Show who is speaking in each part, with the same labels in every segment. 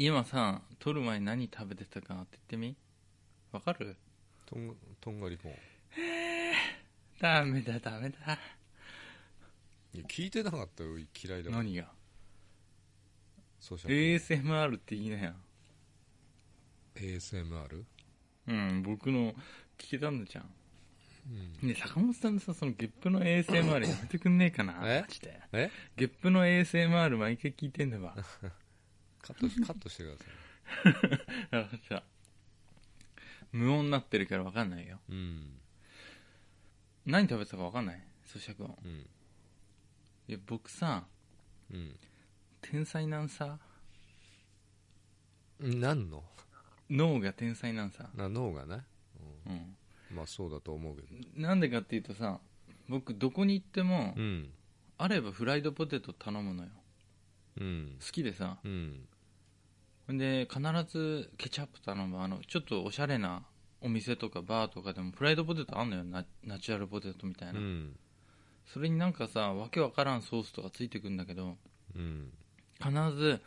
Speaker 1: 今さ撮る前に何食べてたかって言ってみ？わかる？
Speaker 2: とんとんがりコー。ン
Speaker 1: ダメだダメだ。
Speaker 2: いや聞いてなかったよ。嫌いだから。
Speaker 1: 何が？
Speaker 2: 咀嚼
Speaker 1: ASMR って言いなよ。
Speaker 2: ASMR?
Speaker 1: うん僕の聞けたんだじゃん。
Speaker 2: うん。
Speaker 1: ね坂本さんでさそのゲップの ASMR やめてくんねえかな
Speaker 2: え？
Speaker 1: マジで。
Speaker 2: え？
Speaker 1: ゲップの ASMR 毎回聞いてんだわ
Speaker 2: カットし カットしてください。
Speaker 1: 無音になってるから分かんないよ。
Speaker 2: うん。
Speaker 1: 何食べてたか分かんない？咀嚼音。
Speaker 2: うん。
Speaker 1: いや僕さ
Speaker 2: うん。
Speaker 1: 天才なんさ。
Speaker 2: 何の？
Speaker 1: 脳が天才なんさ。
Speaker 2: な脳がね、
Speaker 1: うん。
Speaker 2: うん、まあそうだと思うけど。
Speaker 1: なんでかっていうとさ僕どこに行っても、
Speaker 2: うん。
Speaker 1: あればフライドポテト頼むのよ。
Speaker 2: うん。
Speaker 1: 好きでさ。
Speaker 2: うん
Speaker 1: で必ずケチャップ頼むあのちょっとおしゃれなお店とかバーとかでもフライドポテトあんのよナナチュラルポテトみたいな、
Speaker 2: うん。
Speaker 1: それになんかさわけわからんソースとかついてくんだけど
Speaker 2: うん。
Speaker 1: 必ず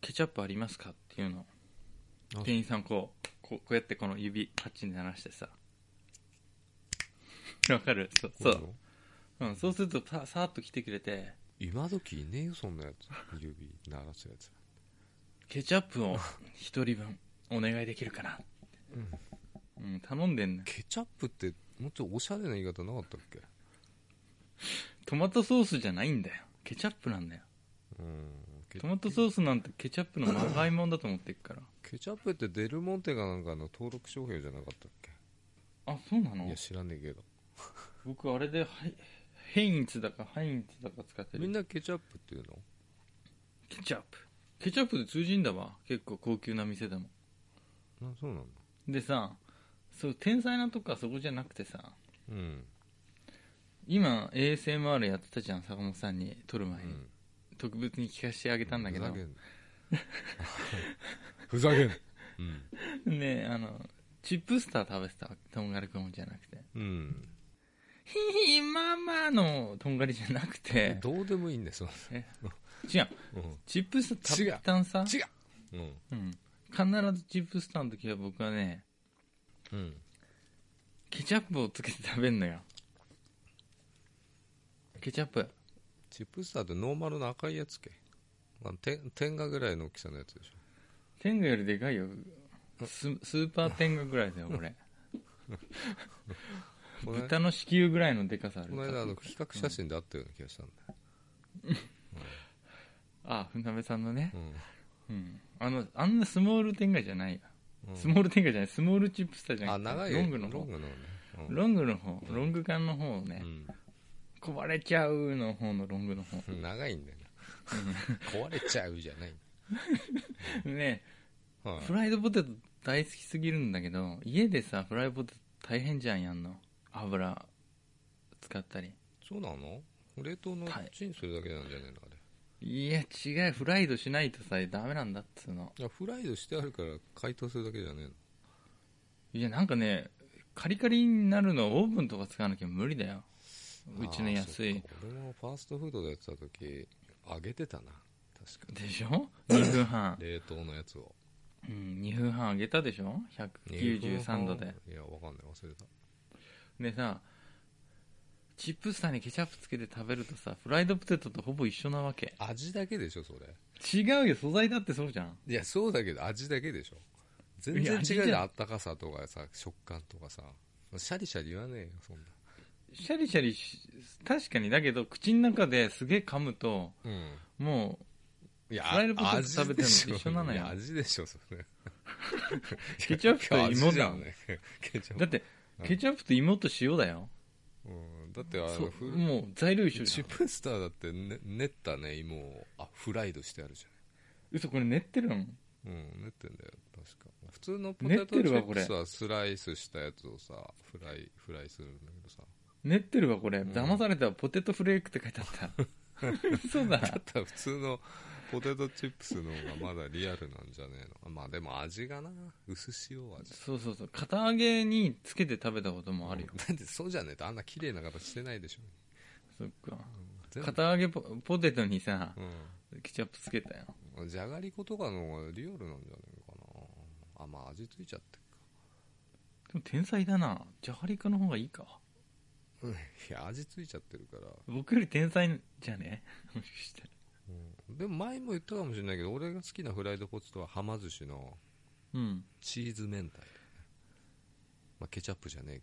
Speaker 1: ケチャップありますかっていうの。
Speaker 2: あ。
Speaker 1: 店員さんこうこうこうやってこの指パッチンで鳴らしてさ。わかる？そう。そう、うん、そうするとささーっと来てくれて。
Speaker 2: 今時いねえよそんなやつ。指鳴らすやつ
Speaker 1: ケチャップを一人分お願いできるかな。うん、頼んでんの
Speaker 2: ケチャップってもうちょっとおしゃれな言い方なかったっけ？
Speaker 1: トマトソースじゃないんだよ。ケチャップなんだよ。
Speaker 2: うん。ケ
Speaker 1: トマトソースなんてケチャップのまがいもんだと思ってっから。
Speaker 2: ケチャップってデルモンテかなんかの登録商標じゃなかったっけ？
Speaker 1: あそうないの
Speaker 2: や知らねえけど。
Speaker 1: 僕あれでハイヘインツだかハインツだか使ってる
Speaker 2: みんなケチャップっていうの
Speaker 1: ケチャップケチャップで通じんだわ。結構高級な店でも。
Speaker 2: あそうなんだ
Speaker 1: でさそう天才なとこはそこじゃなくてさ。
Speaker 2: うん。
Speaker 1: 今 ASMR やってたじゃん坂本さんに撮る前に、
Speaker 2: うん。
Speaker 1: 特別に聞かせてあげたんだけど。
Speaker 2: ふざけんな。ふざけんな。うん。
Speaker 1: ねあのチップスター食べてたとんがりコーンじゃなくて。
Speaker 2: うん。
Speaker 1: ヒヒママのとんがりじゃなくて。
Speaker 2: どうでもいいんですよ、
Speaker 1: 違う。
Speaker 2: うん、
Speaker 1: チップスター食べたんさ
Speaker 2: 違う。う。ん。
Speaker 1: うん、必ずチップスターの時は僕はね
Speaker 2: うん。
Speaker 1: ケチャップをつけて食べんのよ。ケチャップ。
Speaker 2: チップスターってノーマルの赤いやつけ？あて天下ぐらいの大きさのやつでしょ。
Speaker 1: 天狗よりでかいよ。ススーパー天狗ぐらいだよこれ。
Speaker 2: この間
Speaker 1: 豚の子宮ぐらいのでかさある。
Speaker 2: この間あの比較写真であったような気がしたんだよ、
Speaker 1: あ船部さんのね、
Speaker 2: うん。
Speaker 1: うん、あのあんなスモール天狗じゃないよ、
Speaker 2: うん。
Speaker 1: スモール天狗じゃない。スモールチップスターじゃな
Speaker 2: あ
Speaker 1: くて
Speaker 2: 長い
Speaker 1: ロングの方。
Speaker 2: ロングのね、うん。
Speaker 1: ロングの方。ロング缶の方ね、
Speaker 2: うん。
Speaker 1: 壊れちゃうの方のロングの方。
Speaker 2: 長いんだよな。壊れちゃうじゃない、
Speaker 1: ね。
Speaker 2: はい。
Speaker 1: フライドポテト大好きすぎるんだけど家でさフライドポテト大変じゃんやんの。油使ったり。
Speaker 2: そうなの？冷凍の
Speaker 1: はい。
Speaker 2: チンするだけなんじゃねえのあれ
Speaker 1: いや違う。フライドしないとさダメなんだっつうの。
Speaker 2: いやフライドしてあるから解凍するだけじゃねえの。
Speaker 1: いやなんかねカリカリになるのオーブンとか使わなきゃ無理だよ。うちの安い。
Speaker 2: 俺もファーストフードでやってた時揚げてたな。確か
Speaker 1: でしょ？2分半、
Speaker 2: に冷凍のやつを。
Speaker 1: うん、2分半揚げたでしょ？193度で。
Speaker 2: いやわかんない。忘れた。
Speaker 1: でさチップスターにケチャップつけて食べるとさフライドポテトとほぼ一緒なわけ。
Speaker 2: 味だけでしょそれ。
Speaker 1: 違うよ素材だってそうじゃん。
Speaker 2: いやそうだけど味だけでしょ。全然違うじゃんあったかさとかさ食感とかさ。シャリシャリ言わねえよそんな。
Speaker 1: シャリシャリし確かにだけど口の中ですげえ噛むと
Speaker 2: うん。
Speaker 1: も
Speaker 2: いや
Speaker 1: フライドポテト食べてるのと一緒なのよ
Speaker 2: 味でしょそれ。
Speaker 1: ケチャップと芋だもん。
Speaker 2: ゃんね
Speaker 1: だって
Speaker 2: うん。
Speaker 1: ケチャップと芋と塩だよ。
Speaker 2: うんだってあのふ
Speaker 1: もう材料一緒じゃん。
Speaker 2: チップスターだってね練ったね芋をあフライドしてあるじ
Speaker 1: 嘘これ練ってるの？
Speaker 2: ゃんうん練ってんだよ。確か。普通のポテ
Speaker 1: 練っ
Speaker 2: トチ
Speaker 1: てるわこれ。
Speaker 2: ップスはスライスしたやつをさフライフライするんだけどさ。
Speaker 1: 練ってるわこれ。
Speaker 2: ん。
Speaker 1: 騙されたわ。ポテトフレークって書いてあった。嘘だ。
Speaker 2: だったら普通のポテトチップスの方がまだリアルなんじゃねえの？まあでも味がな。薄塩味。
Speaker 1: そうそうそう。片揚げにつけて食べたこともあるよ、
Speaker 2: だってそうじゃねえとあんな綺麗な形してないでしょ。
Speaker 1: そっか。
Speaker 2: 全部。
Speaker 1: 片揚げポポテトにさ
Speaker 2: うん。
Speaker 1: ケチャップつけたよ。
Speaker 2: じゃがりことかの方がリアルなんじゃねえかな。あまあ味ついちゃって
Speaker 1: でも天才だな。じゃがりこの方がいいか。
Speaker 2: いや味ついちゃってるから、
Speaker 1: 僕より天才じゃね？もしかして。
Speaker 2: うん、でも前も言ったかもしれないけど俺が好きなフライドポテトははま寿司の
Speaker 1: うん。
Speaker 2: チーズ明太、まあ、ケチャップじゃねえ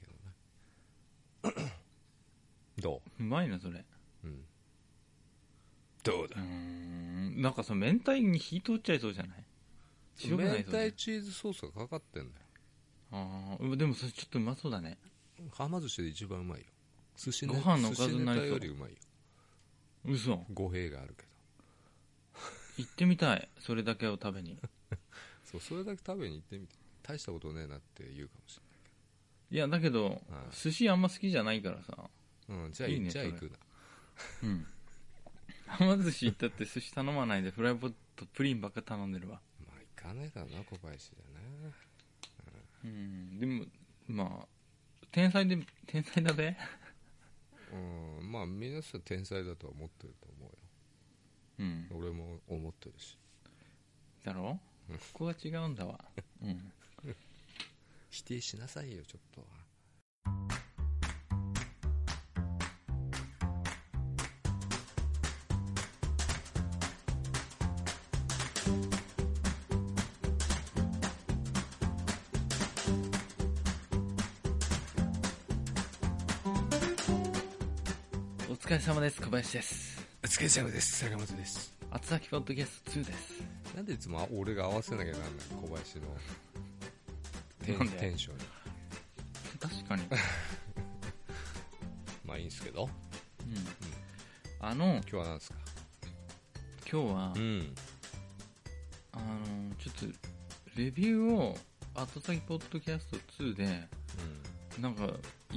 Speaker 2: けどね ど
Speaker 1: う？まいなそれ。
Speaker 2: う、うん、どう
Speaker 1: うーん。なんかその明太に火通っちゃいそうじゃない？白くな
Speaker 2: 明
Speaker 1: い
Speaker 2: 太チーズソースがかかってんだよ。
Speaker 1: ああでもそれちょっとうまそうだね。
Speaker 2: はま寿司で一番うまいよ。寿司
Speaker 1: ご飯のおかず
Speaker 2: 寿司ネタ
Speaker 1: になりそう。
Speaker 2: よりうまいよ。
Speaker 1: 嘘。
Speaker 2: 語弊があるけど
Speaker 1: 行ってみたい。それだけを食べに。
Speaker 2: そうそれだけ食べに行ってみて大したことねえなって言うかもし
Speaker 1: いやだけど、
Speaker 2: はい。
Speaker 1: 寿司あんま好きじゃないからさ。
Speaker 2: れない、うん、じゃあ
Speaker 1: いいね
Speaker 2: じゃあ行くな。
Speaker 1: うん。はま寿司行ったって寿司頼まないでフライポテトプリンばっか頼んでるわ。
Speaker 2: まあ行かねえだろな小林じゃね。
Speaker 1: うん。でもまあ天才で天才だべ
Speaker 2: うんまあ皆さん天才だとは思ってると思う
Speaker 1: うん。
Speaker 2: よ俺も思ってるし。
Speaker 1: だろ？
Speaker 2: うん。
Speaker 1: ここが違うんだわ。うん。
Speaker 2: 否定しなさいよちょっとは。
Speaker 1: お疲れ様です。小林です
Speaker 2: お疲れ様です。坂本です。
Speaker 1: 厚崎ポッドキャスト2です。
Speaker 2: なんでいつも俺が合わせなきゃなんない小林のテンテンションに。
Speaker 1: 確かに。
Speaker 2: まあいいんすけど。
Speaker 1: うん。あの
Speaker 2: 今日は何ですか？
Speaker 1: 今日は、
Speaker 2: ん。
Speaker 1: あのちょっとレビューを後先ポッドキャスト2でなんか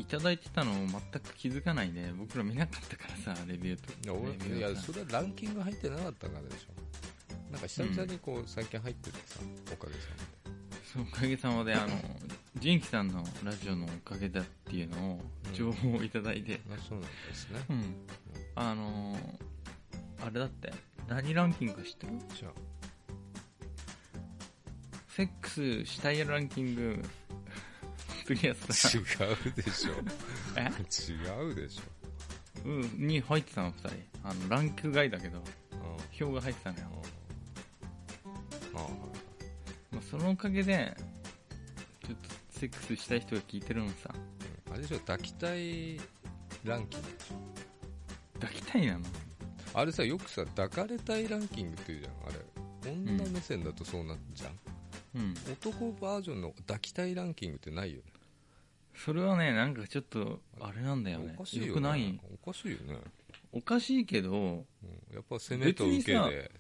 Speaker 1: いただいてたのを全く気づかないで僕ら見なかったからさレビューと。
Speaker 2: いや俺いやそれはランキング入ってなかったからでしょ。なんか久々にこう最近入っててさおかげさ
Speaker 1: そうおかげさまであのジンキさんのラジオのおかげだっていうのを
Speaker 2: うん。
Speaker 1: 情報をいただいて、
Speaker 2: まであそうなんですね。
Speaker 1: うん。あのあれだって何ランキング知ってる？
Speaker 2: じゃあ。
Speaker 1: セックスしたいランキング次はさ
Speaker 2: 違うでしょ。
Speaker 1: え？
Speaker 2: 違うでしょ。
Speaker 1: うんに入ってたの2人。あのランク外だけど
Speaker 2: うん。
Speaker 1: 票が入ってたのよ、
Speaker 2: ああ
Speaker 1: まあ、そのおかげでちょっとセックスしたい人が聞いてるのさ。
Speaker 2: あれでしょ抱きたいランキングでしょ。
Speaker 1: 抱きたいなの？
Speaker 2: あれさよくさ抱かれたいランキングっていうじゃんあれ。女目線だとそうなっちゃう、
Speaker 1: うん。
Speaker 2: 男バージョンの抱きたいランキングってないよね。
Speaker 1: それはねなんかちょっとあれなんだよね。
Speaker 2: おかしいよね。
Speaker 1: くない？
Speaker 2: おかしいよね、
Speaker 1: おかしいけど
Speaker 2: うん、やっぱ攻めと受けで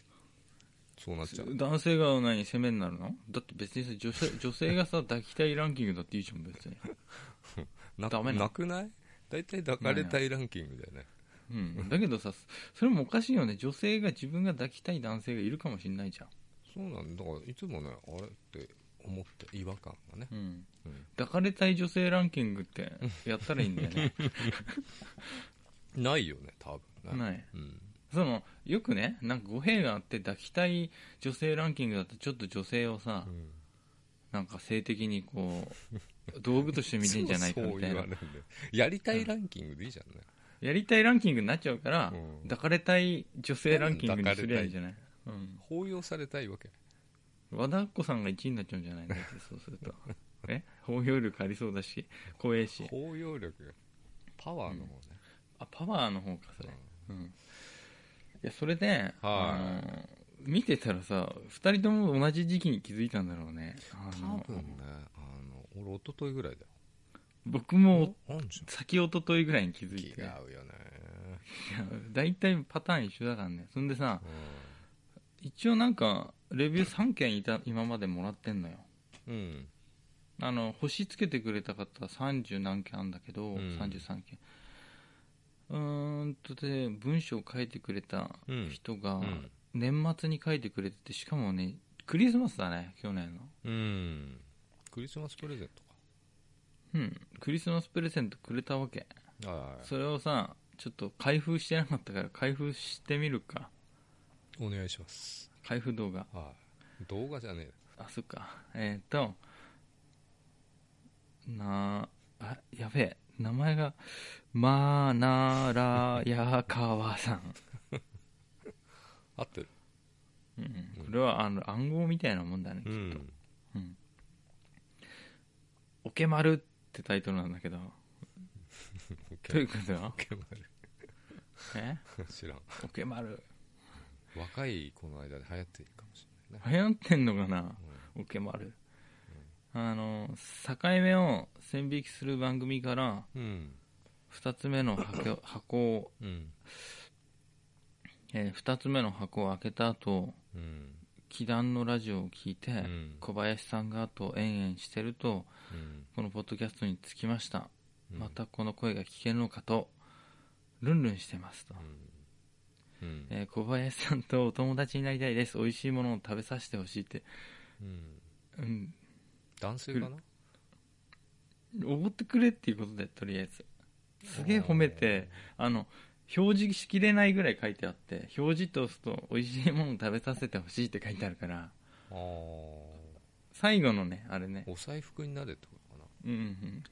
Speaker 2: そうなっちゃう。
Speaker 1: 男性が何攻めになるの？だって別にさ女性 女性がさ抱きたいランキングだっていいじゃん別に。
Speaker 2: な
Speaker 1: ダメな
Speaker 2: くない？大体抱かれたいランキングだよね。
Speaker 1: うん。だけどさそれもおかしいよね。女性が自分が抱きたい男性がいるかもしれないじゃん
Speaker 2: そうなんだ。だからいつもねあれって思って違和感がね、
Speaker 1: うん。
Speaker 2: うん。
Speaker 1: 抱かれたい女性ランキングってやったらいいんだよね。
Speaker 2: ないよね多分ね。
Speaker 1: ない。
Speaker 2: うん。
Speaker 1: そのよくねなんか語弊があって抱きたい女性ランキングだとちょっと女性をさ、
Speaker 2: うん。
Speaker 1: なんか性的にこう 道具として見てんじゃないかみたいな。
Speaker 2: やりたいランキングでいいじゃんね、
Speaker 1: やりたいランキングになっちゃうから、
Speaker 2: うん。
Speaker 1: 抱かれたい女性ランキングにすりゃいいんじゃない、うん、
Speaker 2: 抱擁されたいわけ。
Speaker 1: 和田アッコさんが1位になっちゃうんじゃないの？そうすると。え？包容力ありそうだし怖えし。
Speaker 2: 包容力。がパワーの方ね、
Speaker 1: あパワーの方かそれ、うん、いやそれで、
Speaker 2: はい。
Speaker 1: あの見てたらさ2人とも同じ時期に気づいたんだろうね。あ
Speaker 2: 多
Speaker 1: の
Speaker 2: 分ねあの俺一昨日ぐらいだよ。
Speaker 1: 僕も
Speaker 2: あんじ
Speaker 1: 先一昨日ぐらいに気づ
Speaker 2: ゃん気
Speaker 1: いて
Speaker 2: が合うよね、
Speaker 1: 大体パターン一緒だからね。そんでさ
Speaker 2: う
Speaker 1: 一応なんかレビュー3件いた今までもらってんのよ。
Speaker 2: ん、うん、
Speaker 1: あの星つけてくれた方30何件あるんだけど、
Speaker 2: ん。
Speaker 1: 33件。うーんとで文章を書いてくれた人が
Speaker 2: うん。
Speaker 1: 年末に書いてくれててしかもねクリスマスだね去年の。
Speaker 2: うん、クリスマスプレゼント
Speaker 1: うん。クリスマスプレゼントくれたわけ。
Speaker 2: かはい。
Speaker 1: それをさちょっと開封してなかったから開封してみるか
Speaker 2: お願いします。
Speaker 1: 開封動画。
Speaker 2: はい。動画じゃねえ。
Speaker 1: あそっか。えっ、となあやべえ。名前がまならやかわさん、
Speaker 2: 合ってる。
Speaker 1: うん、これはあの暗号みたいなもんだねきっと、
Speaker 2: うん。
Speaker 1: うんオケマルってタイトルなんだけど。どういうこと？だ
Speaker 2: オケマ
Speaker 1: え？
Speaker 2: ル 知らん。
Speaker 1: オケマル
Speaker 2: 若い子の間で流行っているかもしれないね
Speaker 1: 流行ってんのかな？オケマルあの境目を線引きする番組から
Speaker 2: うん。
Speaker 1: 2つ目の箱 箱を、
Speaker 2: うん。
Speaker 1: え2つ目の箱を開けた後
Speaker 2: うん。
Speaker 1: 祈願のラジオを聞いて、
Speaker 2: うん。
Speaker 1: 小林さんがあと延々してると
Speaker 2: うん。
Speaker 1: このポッドキャストに着きました、
Speaker 2: うん。
Speaker 1: またこの声が聞けるのかとルンルンしてますと、
Speaker 2: うん。
Speaker 1: えー小林さんとお友達になりたいです。美味しいものを食べさせてほしいって。
Speaker 2: うん。
Speaker 1: うん。
Speaker 2: 男性かな？
Speaker 1: おごってくれっていうことでとりあえず。すげえ褒めてあの表示しきれないぐらい書いてあって表示と押すと美味しいものを食べさせてほしいって書いてあるから。
Speaker 2: ああ
Speaker 1: 最後のねあれね。
Speaker 2: お財布になれってことか
Speaker 1: うんうん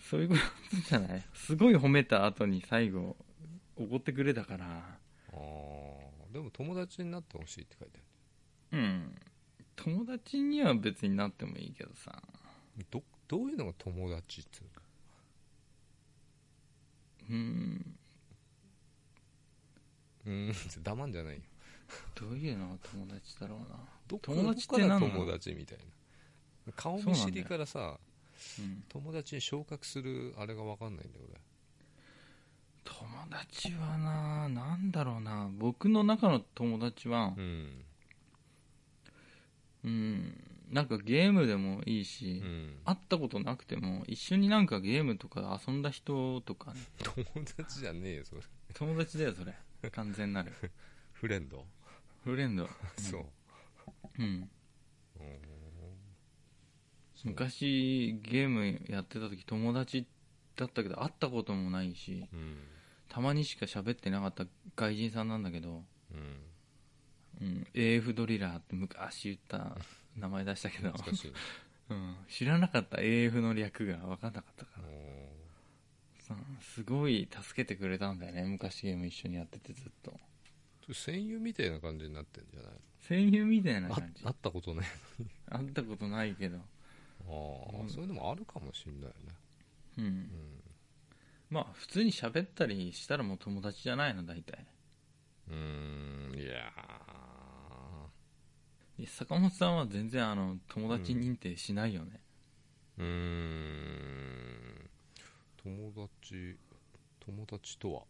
Speaker 1: そういうことじゃない？すごい褒めた後に最後おごってくれだから
Speaker 2: な。ああでも友達になってほしいって書いてあ
Speaker 1: うん。友達には別になってもいいけどさ。
Speaker 2: るどどういうのが友達っていうの？
Speaker 1: うん。
Speaker 2: うん。黙んじゃないよ。
Speaker 1: どういうのが友達だろうな。
Speaker 2: ど
Speaker 1: 友達ってなの
Speaker 2: から友達みたいな。顔見知りからさ
Speaker 1: うん。
Speaker 2: 友達に昇格するあれが分かんないんだよ
Speaker 1: 友達はななんだろうな。僕の中の友達は
Speaker 2: 俺うん。
Speaker 1: うんなんかゲームでもいいし、
Speaker 2: うん。
Speaker 1: 会ったことなくても一緒になんかゲームとか遊んだ人とかね。
Speaker 2: 友達じゃねえよそれ。
Speaker 1: 友達だよそれ。完全なる。
Speaker 2: フレンド。
Speaker 1: フレンド。
Speaker 2: そう。
Speaker 1: うん。
Speaker 2: うん。
Speaker 1: 昔ゲームやってた時友達だったけど会ったこともないし。
Speaker 2: うん
Speaker 1: たまにしか喋ってなかった外人さんなんだけど、
Speaker 2: うん。
Speaker 1: うん、AF ドリラーって昔言った名前出したけど、うん、知らなかった。AF の略が分かんなかったから。さすごい助けてくれたんだよね。昔ゲーム一緒にやっててずっと。
Speaker 2: うん戦友みたいな感じになってんじゃない
Speaker 1: 戦友みたいな感じ。
Speaker 2: 会ったことない
Speaker 1: 会ったことないけど。
Speaker 2: ああ、
Speaker 1: うん。
Speaker 2: そういうのもあるかもしんないよね。
Speaker 1: うん。
Speaker 2: うん
Speaker 1: まあ普通に喋ったりしたらもう友達じゃないの大体。
Speaker 2: うーんいや
Speaker 1: いや坂本さんは全然あの友達認定しないよね、
Speaker 2: ーうーん。友達友達とは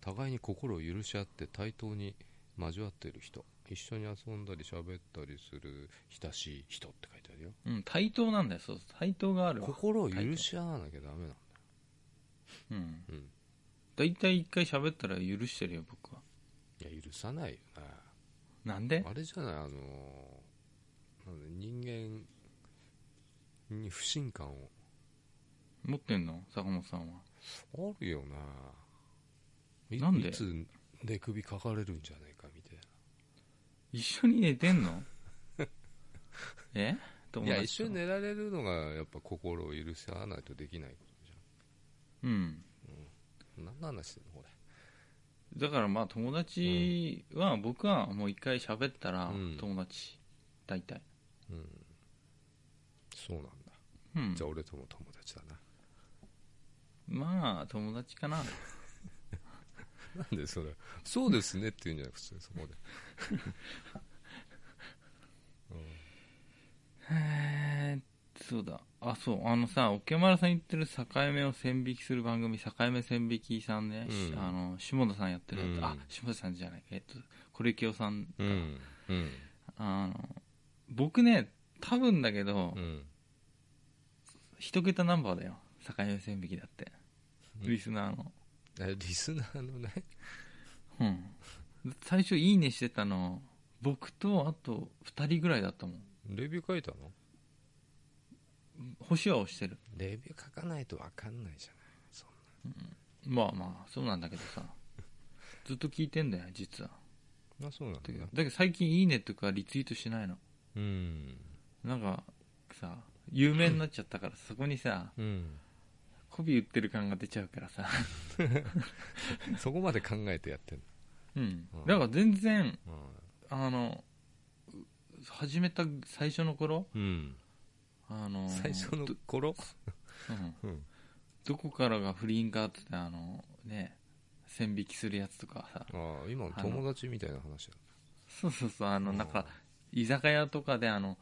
Speaker 2: 互いに心を許し合って対等に交わっている人。一緒に遊んだり喋ったりする親しい人って書いてあるよ。
Speaker 1: うん、対等なんだよそう対等があるわ。
Speaker 2: 心を許し合わなきゃダメなんだ
Speaker 1: うん。
Speaker 2: うん。
Speaker 1: 大体一回喋ったら許してるよ僕は。い
Speaker 2: や許さないよね
Speaker 1: なんで？
Speaker 2: あれじゃないあのなんだ人間に不信感を。
Speaker 1: 持ってんの？坂本さんは。
Speaker 2: あるよな。い
Speaker 1: なんで？
Speaker 2: いつ寝首かかれるんじゃないかみたい
Speaker 1: 一緒に寝てんの？え？友
Speaker 2: ないや
Speaker 1: 達と。
Speaker 2: 一緒に寝られるのがやっぱ心を許し合わないとできない
Speaker 1: うん。
Speaker 2: ゃん。何の話してんのこ
Speaker 1: だからまあ友達は僕はもう一回喋ったら
Speaker 2: うん。
Speaker 1: 友達大体。
Speaker 2: れうん。そうなんだ。
Speaker 1: うん。
Speaker 2: じゃあ俺とも友達だな。
Speaker 1: まあ友達かな。
Speaker 2: なんでそれ。そうですねって言うんじゃない普通にそこで、
Speaker 1: へ えそうだ。あそう。あのさ桶丸さん言ってる境目を線引きする番組境目線引きさんね、し
Speaker 2: うん。
Speaker 1: あの下田さんやってるやつ、
Speaker 2: うん。
Speaker 1: あ下田さんじゃない。えっとコレキオさん
Speaker 2: うんうん。うん。
Speaker 1: あの僕ね多分だけど、
Speaker 2: うん。
Speaker 1: 一桁ナンバーだよ。境目線引きだって。
Speaker 2: うん。
Speaker 1: リスナーの。
Speaker 2: えリスナーのね？
Speaker 1: うん。最初いいねしてたの僕とあと2人ぐらいだったもん。
Speaker 2: レビュー書いたの？
Speaker 1: 星は押してる。
Speaker 2: レビュー書かないと分かんないじゃない。そん
Speaker 1: まあまあそうなんだけどさ。ずっと聞いてんだよ実は。
Speaker 2: あそうなんだ。
Speaker 1: だけど最近いいねとかリツイートしないの。
Speaker 2: うん。
Speaker 1: なんかさ有名になっちゃったからそこにさ
Speaker 2: うん。
Speaker 1: 媚び売ってる感が出ちゃうからさ。
Speaker 2: そこまで考えてやってん
Speaker 1: うん。
Speaker 2: うん。
Speaker 1: だから全然
Speaker 2: の
Speaker 1: あのう始めた最初の頃
Speaker 2: うん
Speaker 1: あの
Speaker 2: 最初の頃？
Speaker 1: うん。
Speaker 2: うん。
Speaker 1: どこからが不倫かっつってあのね線引きするやつとかさ。
Speaker 2: ああ今の友達みたいな話だ
Speaker 1: そうそうそうあのなんか居酒屋とかであの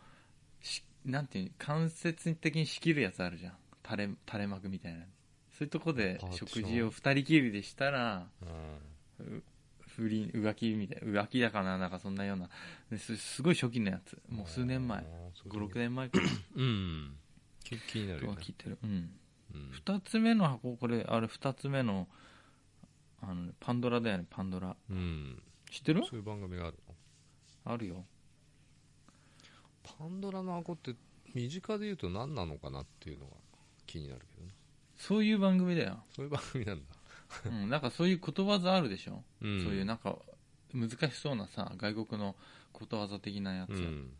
Speaker 1: しなんていうの間接的に仕切るやつあるじゃん。垂れ垂れ幕みたいな。そういうとこで食事を二人きりでしたら
Speaker 2: うん。
Speaker 1: う不倫浮気みたい浮気だかななんかそんなような。ですすごい初期のやつ。もう数年前。
Speaker 2: ああそういう
Speaker 1: 56年前か。ら
Speaker 2: うん。気気になる
Speaker 1: と
Speaker 2: よね。
Speaker 1: か聞いてる、うん、
Speaker 2: うん。
Speaker 1: 2つ目の箱これあれ2つ目のあのパンドラだよねパンドラ。
Speaker 2: うん。
Speaker 1: 知ってる？
Speaker 2: そういう番組があるの。
Speaker 1: あるよ。
Speaker 2: パンドラの箱って身近で言うと何なのかなっていうのが気になるけどね
Speaker 1: そういう番組だよ、
Speaker 2: そういう番組なんだ、
Speaker 1: うん、なんかそういうことわざあるでしょ、
Speaker 2: うん、
Speaker 1: そういうなんか難しそうなさ外国のことわざ的なやつ、
Speaker 2: うん。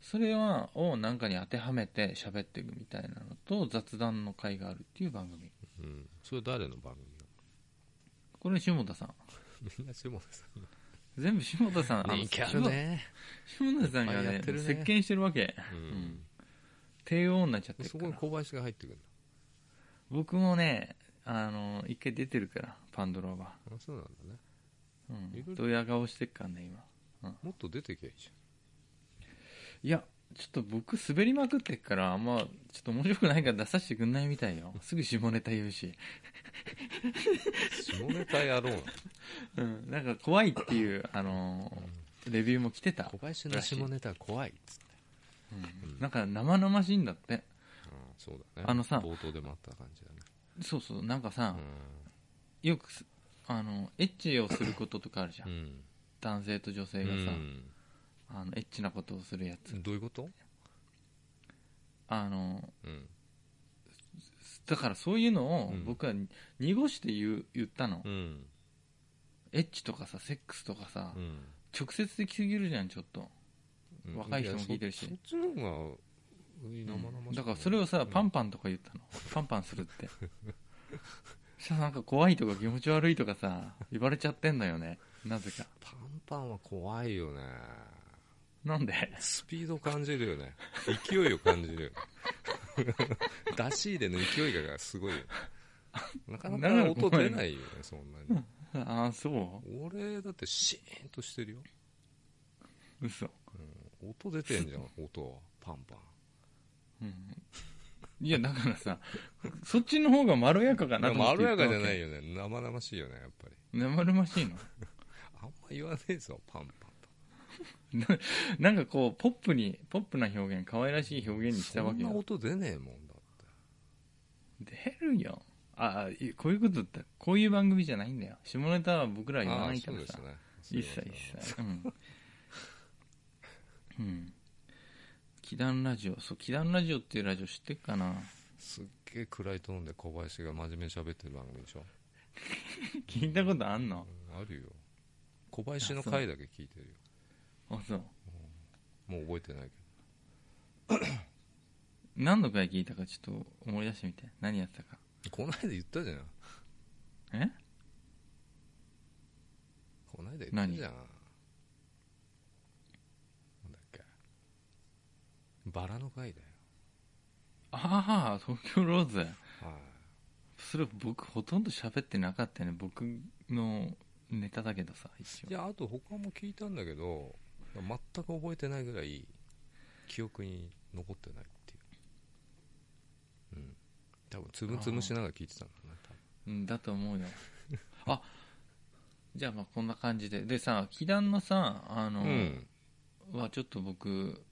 Speaker 1: それはをなんかに当てはめて喋っていくみたいなのと雑談の会があるっていう番組。
Speaker 2: うん、それ誰の番組
Speaker 1: これ下田さん。
Speaker 2: みんな下田さん。
Speaker 1: 全部下田さん。あの
Speaker 2: 人気あるね、
Speaker 1: 下下田さんがね
Speaker 2: ね。
Speaker 1: 席巻してるわけ、
Speaker 2: う
Speaker 1: うん。ん、帝王になっちゃってるから。
Speaker 2: そこに小林が入ってくるんだ
Speaker 1: 僕もねあの一回出てるからパンドラは、
Speaker 2: あそうなんだね。
Speaker 1: うん、ドヤ顔してっからね今。
Speaker 2: もっと出てきゃいいじ
Speaker 1: いやちょっと僕滑りまくってっからあんまちょっと面白くないから出させてくんないみたいよ。すぐ下ネタ言うし、
Speaker 2: ゃん下ネタ野郎な。の
Speaker 1: うん、なんか怖いっていう、あのーレビューも来てた。
Speaker 2: 小、林の下ネタ怖いっつって、
Speaker 1: うん。なんか生々しいんだって。
Speaker 2: うん、そうだね。
Speaker 1: あのさ
Speaker 2: 冒頭でもあった感じだね
Speaker 1: そうそうなんかさ、
Speaker 2: う
Speaker 1: よくすあのエッチをすることとかあるじゃん、
Speaker 2: ん。
Speaker 1: 男性と女性
Speaker 2: う
Speaker 1: がさ、
Speaker 2: ん。
Speaker 1: あのエッチなことをするやつ。
Speaker 2: どういうこと？
Speaker 1: あの
Speaker 2: うん。
Speaker 1: だからそういうのを
Speaker 2: うん。
Speaker 1: 僕は濁して言う言ったの、
Speaker 2: うん。
Speaker 1: エッチとかさセックスとかさ、
Speaker 2: うん。
Speaker 1: 直接的すぎるじゃんちょっと。
Speaker 2: うん。
Speaker 1: 若い人も聞いてるし。
Speaker 2: そっちの方が生々しい
Speaker 1: だからそれをさ、パンパンとか言ったの？パンパンするって。そしたらなんか怖いとか気持ち悪いとかさ言われちゃってんのよね。なぜか。
Speaker 2: パンパンは怖いよね。
Speaker 1: なんで？
Speaker 2: スピード感じるよね。勢いを感じるよね。出し入れの勢いがすごいよね。なかなか音出ないよねそんなに。
Speaker 1: ああそう？
Speaker 2: 俺だってシーンとしてるよ。
Speaker 1: 嘘。
Speaker 2: 音出てんじゃん音は。パンパン
Speaker 1: うん。いやだからさそっちの方がまろやかかなと思って
Speaker 2: まろやかじゃない
Speaker 1: よ
Speaker 2: よね。生々しいよねやっぱり。
Speaker 1: 生々しいの？
Speaker 2: あんま言わねえぞパンパンと。
Speaker 1: なんかこうポップにポップな表現可愛らしい表現にしたわけよ。
Speaker 2: そんな音出ねえもんだって。
Speaker 1: 出るよ。ああいこういうことってこういう番組じゃないんだよ。下ネタは僕らは言わないからさ、
Speaker 2: あそうですね。
Speaker 1: 一切一切。うん、うん、祈願ラジオ。そう祈願ラジオっていうラジオ知ってっかな？
Speaker 2: すっげえ暗いトーンで小林が真面目に喋ってる番組でしょ、
Speaker 1: 聞いたことあんの？
Speaker 2: うんあるよ。小林の回だけ聞いてるよ。
Speaker 1: あそう。
Speaker 2: もう覚えてないけ
Speaker 1: 何の回聞いたかちょっと思い出してみて。何やってたか。
Speaker 2: どこの間言ったじゃん。
Speaker 1: え？
Speaker 2: この間言ったじゃんなんだっけバラの回だよ。
Speaker 1: ああ東京ローズ
Speaker 2: はい。
Speaker 1: それ僕ほとんど喋ってなかったよね。僕のネタだけどさ一応。
Speaker 2: いやあと他も聞いたんだけど全く覚えてないぐらい記憶に残ってないっていう。うん。多分つむつむしながら聞いてたんだね
Speaker 1: うんだと思うよ。あじゃあまあこんな感じで。でさ祈願のさあの、
Speaker 2: 多分うん。
Speaker 1: はちょっと僕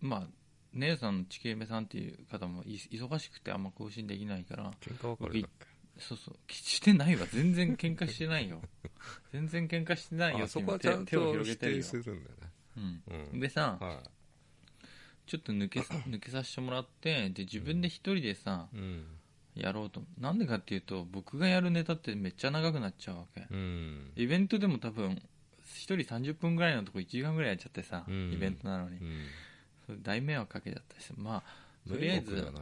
Speaker 1: まあ姉さんのちけめさんっていう方もい忙しくてあんま更新できないから
Speaker 2: 喧嘩別れだっ
Speaker 1: そうそう。してないわ。全然喧嘩してないよ。全然喧嘩してないよ
Speaker 2: そこはちゃん
Speaker 1: 手を広げてるよ。
Speaker 2: るんだよね。
Speaker 1: うん、
Speaker 2: うん。
Speaker 1: でさ
Speaker 2: は
Speaker 1: ちょっと抜けさ 抜けさせてもらってで自分で一人でさ
Speaker 2: いうん。
Speaker 1: やろうと。なんでかっていうと僕がやるネタってめっちゃ長くなっちゃうわけ。
Speaker 2: うん。
Speaker 1: イベントでも多分人30分ぐらいのとこ1時間ぐらいやっちゃってさ、
Speaker 2: うん。
Speaker 1: イベントなのに、大迷惑かけちゃったりしてまあとりあえず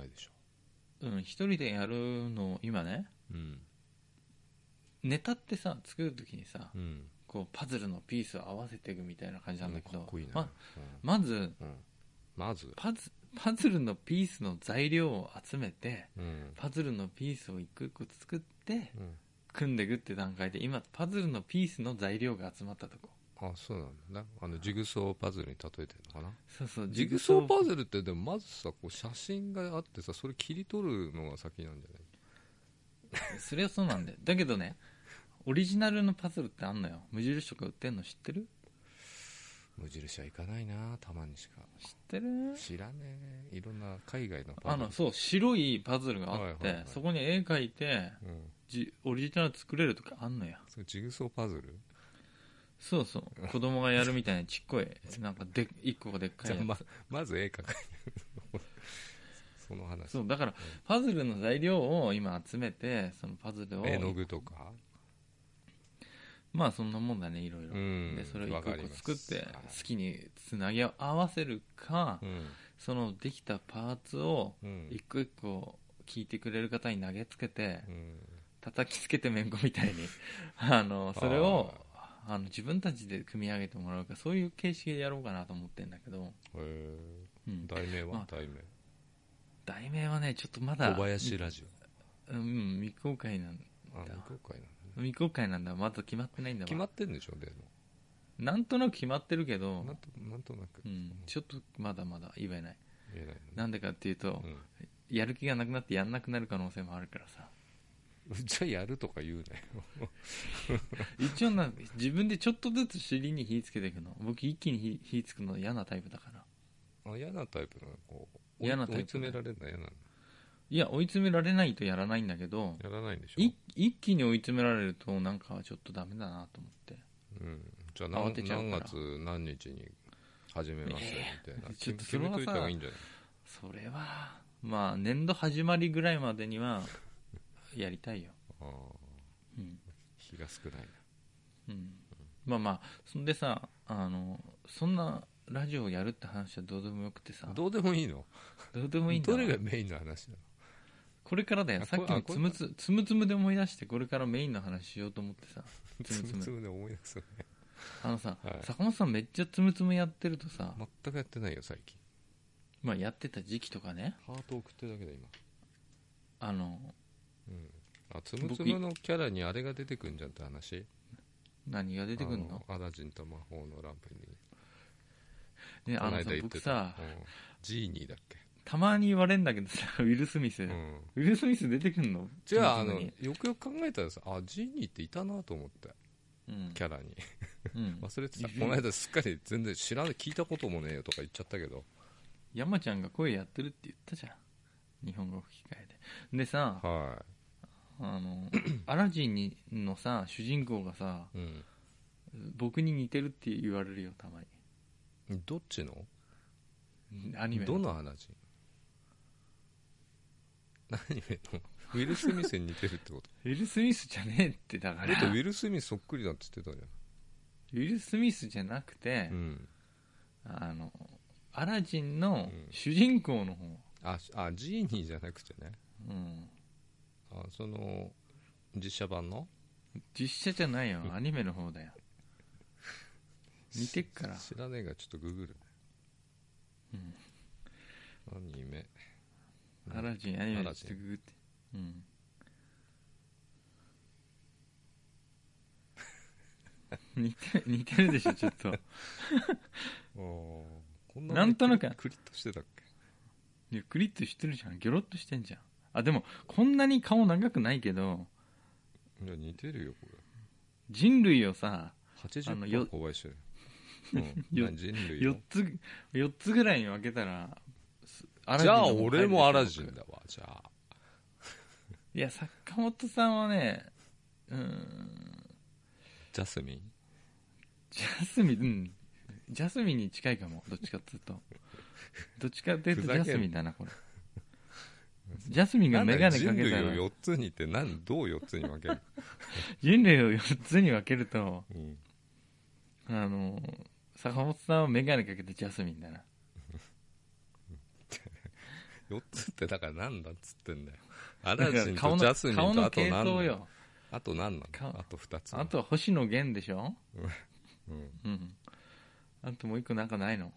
Speaker 1: うん、一人でやるの今ね
Speaker 2: うん。
Speaker 1: ネタってさ作るときにさ
Speaker 2: うん。
Speaker 1: こうパズルのピースを合わせていくみたいな感じなんだけど
Speaker 2: かっこいいな、
Speaker 1: ままず
Speaker 2: うんうん。まず、
Speaker 1: パズパズルのピースの材料を集めて
Speaker 2: うん。
Speaker 1: パズルのピースを一個一個作って
Speaker 2: うん。
Speaker 1: 組んでいくって段階で今パズルのピースの材料が集まったとこ
Speaker 2: あそうなんだあのジグソーパズルに例えてるのかな？
Speaker 1: そうそう
Speaker 2: ジグソーパズル。ってでもまずさこう写真があってさそれ切り取るのが先なんじゃない？
Speaker 1: それはそうなんだよ。だけどねオリジナルのパズルってあんのよ。無印とか売ってんの知ってる？
Speaker 2: 無印はいかないなたまにしか。
Speaker 1: 知ってる？
Speaker 2: 知らねえ。いろんな海外のパズル。
Speaker 1: あのそう白いパズルがあって、
Speaker 2: はいはいはい。
Speaker 1: そこに絵描いて
Speaker 2: うん。
Speaker 1: じオリジナル作れるとかあんのよ。
Speaker 2: それジグソーパズル？
Speaker 1: そうそう。子供がやるみたいなちっこい。なんかで1個がでっかいやつ。
Speaker 2: じゃあままず絵描くその話。
Speaker 1: そうだからパズルの材料を今集めてそのパズルを
Speaker 2: 絵の具とか？
Speaker 1: まあそんなもんだねいろいろ、
Speaker 2: うん。
Speaker 1: でそれを一個一個作って
Speaker 2: はい。
Speaker 1: 好きにつなぎ合わせるか、
Speaker 2: うん。
Speaker 1: そのできたパーツを
Speaker 2: うん。
Speaker 1: 一個一個聞いてくれる方に投げつけて
Speaker 2: うん。
Speaker 1: 叩きつけてめんこみたいに。あのそれをあの自分たちで組み上げてもらうかそういう形式でやろうかなと思ってんだけど、
Speaker 2: へえ
Speaker 1: うん、
Speaker 2: 題名
Speaker 1: まあ
Speaker 2: は題名。
Speaker 1: 題名はねちょっとまだ
Speaker 2: 小林ラジ
Speaker 1: うん未公開なん
Speaker 2: オあ未公開なの
Speaker 1: 未公開なんだ。まだ決まってないんだわ。
Speaker 2: 決まってんでしょで
Speaker 1: なんとなく決まってるけど。
Speaker 2: もなんとなんとなく。
Speaker 1: うん、ちょっとまだまだ言えない。
Speaker 2: 言えない
Speaker 1: なんでかっていうと、
Speaker 2: の
Speaker 1: やる気がなくなってやんなくなる可能性もあるからさ。
Speaker 2: うんじゃあやるとか言うなよ。
Speaker 1: 一応な自分でちょっとずつ尻に火つけていくの。僕一気に火火つくの嫌なタイプだから。
Speaker 2: あ嫌なタイプなの？こう
Speaker 1: 嫌なタイプ
Speaker 2: 追い詰められるの嫌なの？
Speaker 1: いや追い詰められないとやらないんだけど
Speaker 2: やらないんでしょ？
Speaker 1: い一気に追い詰められるとなんかちょっとダメだなと思って。
Speaker 2: うん、じゃあ何何月何日に始めます？みたいな、
Speaker 1: ちょっと
Speaker 2: 決めといた方がいいんじゃない？
Speaker 1: それはまあ年度始まりぐらいまでにはやりたいよ、うん。
Speaker 2: 日が少ないな。
Speaker 1: うん、まあまあそんでさあのそんなラジオをやるって話はどうでもよくてさ。
Speaker 2: どうでもいいの？
Speaker 1: どうでもいいんだわ。
Speaker 2: どれがメインの話なの？
Speaker 1: これからだよ。
Speaker 2: あ
Speaker 1: さっきのつむつつむつむで思い出してこれからメインの話しようと思ってさ。つむつむ。
Speaker 2: で思い出すね。
Speaker 1: あのさ、
Speaker 2: はい。
Speaker 1: 坂本さんめっちゃつむつむやってるとさ、
Speaker 2: 全くやってないよ最近。
Speaker 1: まあ、やってた時期とかね。
Speaker 2: ハート送ってるだけだ今。
Speaker 1: あの
Speaker 2: うん。あつむつむのキャラにあれが出てくんじゃんって話？
Speaker 1: 何が出てくんの？
Speaker 2: あアラジンと魔法のランプに。
Speaker 1: ねあのさ
Speaker 2: この間言ってた。
Speaker 1: 僕さ、
Speaker 2: うん。ジーニーだっけ？
Speaker 1: たまに言われんだけどさ ウィル・スミス、ウ
Speaker 2: うん。
Speaker 1: ィル・スミス出てくんの？
Speaker 2: じゃああのよくよく考えたらさあジーニーっていたなと思って。
Speaker 1: うん。
Speaker 2: キャラに。
Speaker 1: うん。
Speaker 2: 忘れてた。
Speaker 1: うん
Speaker 2: この間すっかり全然知らない聞いたこともねえよとか言っちゃったけど。
Speaker 1: 山ちゃんが声やってるって言ったじゃん。日本語吹き替えで。でさ
Speaker 2: は
Speaker 1: あの アラジンにのさ主人公がさ
Speaker 2: い、うん、
Speaker 1: 僕に似てるって言われるよたまに。
Speaker 2: どっちの？
Speaker 1: アニメ
Speaker 2: どの話アニメの？ウィル・スミスに似てるってこと？
Speaker 1: ウィル・スミスじゃねえってだから。
Speaker 2: だってウィル・スミスそっくりだって言ってたじ
Speaker 1: ウィル・スミスじゃなくて
Speaker 2: ゃん、うん、
Speaker 1: あのアラジンの
Speaker 2: うん。
Speaker 1: 主人公の方、
Speaker 2: ああジーニーじゃなくてね。
Speaker 1: うん、
Speaker 2: あその実写版の？
Speaker 1: 実写じゃないよ。アニメの方だよ。似てっから、
Speaker 2: 知らねえがちょっとググる
Speaker 1: うん、
Speaker 2: アニメ。
Speaker 1: アラジンアニメちょっとググって。うん。似て似てるでしょちょっと。
Speaker 2: こん
Speaker 1: なんとなく
Speaker 2: クリッとしてたっけ？
Speaker 1: いやクリッとしてるじゃん。ギョロッとしてんじゃんあでもこんなに顔長くないけど
Speaker 2: いや似てるよこ
Speaker 1: 人類をさ
Speaker 2: れ
Speaker 1: あのよ
Speaker 2: 80%小林だよ、うん、
Speaker 1: よ
Speaker 2: 何人類
Speaker 1: 4
Speaker 2: の
Speaker 1: つ4つぐらいに分けたら
Speaker 2: じゃあ俺もアラジンだわじゃあ。
Speaker 1: いや坂本さんはねうーん。
Speaker 2: ジャスミン？
Speaker 1: ジャスミンうん。ジャスミンに近いかもどっちかっていうと。どっちかっていうとジャスミンだなこれジャスミンが眼鏡かけた
Speaker 2: 人類
Speaker 1: ら
Speaker 2: を4つにって何どう4つに分ける、
Speaker 1: 人類を4つに分けると。
Speaker 2: うん、
Speaker 1: あの坂本さんは眼鏡かけてジャスミンだな。
Speaker 2: 4つってだから何だっつってんだよ。アラジン
Speaker 1: 顔の
Speaker 2: とジャスミン
Speaker 1: 顔の
Speaker 2: とあと
Speaker 1: 系
Speaker 2: 何なあと何な
Speaker 1: 顔
Speaker 2: の？あと2つ
Speaker 1: あとは星野源でしょ？
Speaker 2: うん。
Speaker 1: うん。あともう一個なんかないの？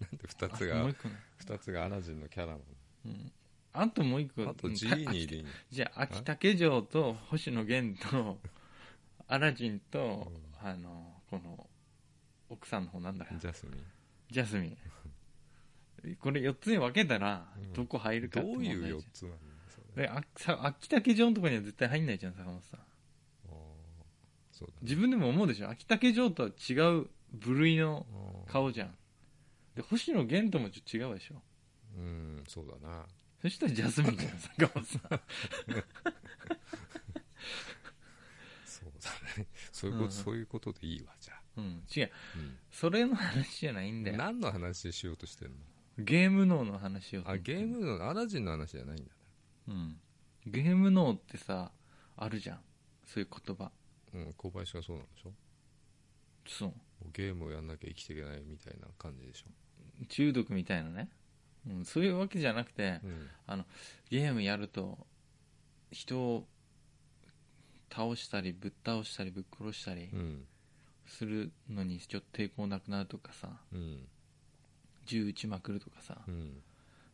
Speaker 2: なんで2つ
Speaker 1: あ
Speaker 2: が
Speaker 1: もう一個ない。
Speaker 2: 2つがアラジンのキャラな
Speaker 1: うん。あともう一個。
Speaker 2: のあと
Speaker 1: うん
Speaker 2: ジーニーでいいの
Speaker 1: じゃあ秋竹城と星野源とアラジンと、あのこの奥さんの方なんだ
Speaker 2: ジャスミン。
Speaker 1: ジャスミン。これ4つに分けたら
Speaker 2: うん。
Speaker 1: どこ入るかって
Speaker 2: どういう4
Speaker 1: じ
Speaker 2: つな
Speaker 1: んで秋竹城のとこには絶対入んないじゃん坂本さん。
Speaker 2: そうだね。
Speaker 1: 自分でも思うでしょ。秋竹城とは違う部類の顔じゃん。で星野源ともちょっと違うでしょ
Speaker 2: うんそうだな。
Speaker 1: そしたらジャスミンじゃん坂本さん。
Speaker 2: そうだね。そういうこと、
Speaker 1: うん。
Speaker 2: そういうことでいいわじゃあ、
Speaker 1: うん違う。
Speaker 2: うん。
Speaker 1: それの話じゃないんだよ。
Speaker 2: 何の話しようとしてんの？
Speaker 1: ゲーム脳の話を。
Speaker 2: あゲームのアラジンの話じゃないんだ
Speaker 1: うん。ゲーム脳ってさあるじゃん。そういう言葉。
Speaker 2: ねうん小林がそうなんでしょ？
Speaker 1: そう
Speaker 2: ゲームをやんなきゃ生きていけないみたいな感じでしょ、
Speaker 1: 中毒みたいなね、うん、そういうわけじゃなくて
Speaker 2: うん。
Speaker 1: ゲームやると人を倒したりぶっ倒したりぶっ殺したり
Speaker 2: うん。
Speaker 1: するのにちょっと抵抗なくなるとかさ
Speaker 2: うん。
Speaker 1: 銃撃ちまくるとかさ
Speaker 2: うん。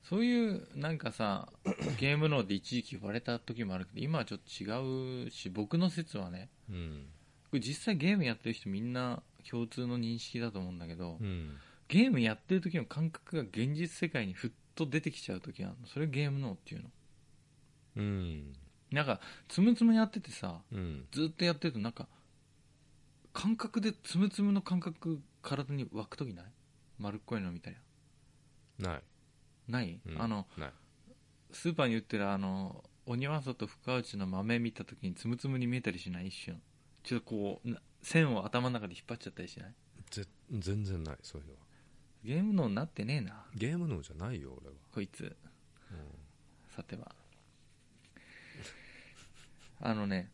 Speaker 1: そういうなんかさ ゲーム脳で一時期言われた時もあるけど今はちょっと違うし僕の説はね
Speaker 2: うん。
Speaker 1: これ実際ゲームやってる人みんな共通の認識だと思うんだけど、
Speaker 2: うん
Speaker 1: ゲームやってる時の感覚が現実世界にふっと出てきちゃう時があるの。それゲーム脳っていうの。
Speaker 2: うん。
Speaker 1: なんかつむつむやっててさ
Speaker 2: うん。
Speaker 1: ずっとやってるとなんか感覚でつむつむの感覚体に湧く時ない？丸っこいの見たり。
Speaker 2: ない、
Speaker 1: ない、
Speaker 2: うん。
Speaker 1: あの
Speaker 2: ない。
Speaker 1: スーパーに売ってるあの鬼は外深内の豆見た時につむつむに見えたりしない？一瞬。ちょっとこうな線を頭の中で引っ張っちゃったりしない？
Speaker 2: ぜ全然ないそういうのは
Speaker 1: ゲーム脳になってねえな。
Speaker 2: ゲーム脳じゃないよ俺は、
Speaker 1: こいつ。
Speaker 2: う
Speaker 1: さては。あのね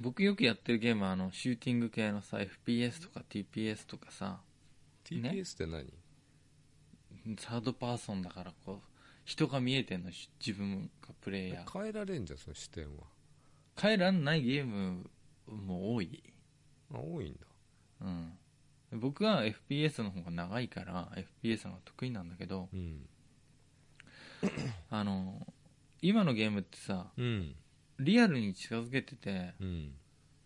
Speaker 1: 僕よくやってるゲームはあのシューティング系のさ FPS とか TPS とかさ。
Speaker 2: TPS って何、
Speaker 1: サードパーソンだからこう人が見えてんのし自分がプレイヤー。
Speaker 2: 変えられんじゃんその視点は。
Speaker 1: 変えらんないゲームも多い、
Speaker 2: あ多いんだ。
Speaker 1: うん、僕は FPS の方が長いから FPS の方が得意なんだけど
Speaker 2: うん。
Speaker 1: あの今のゲームってさ
Speaker 2: うん
Speaker 1: リアルに近づけてて
Speaker 2: うん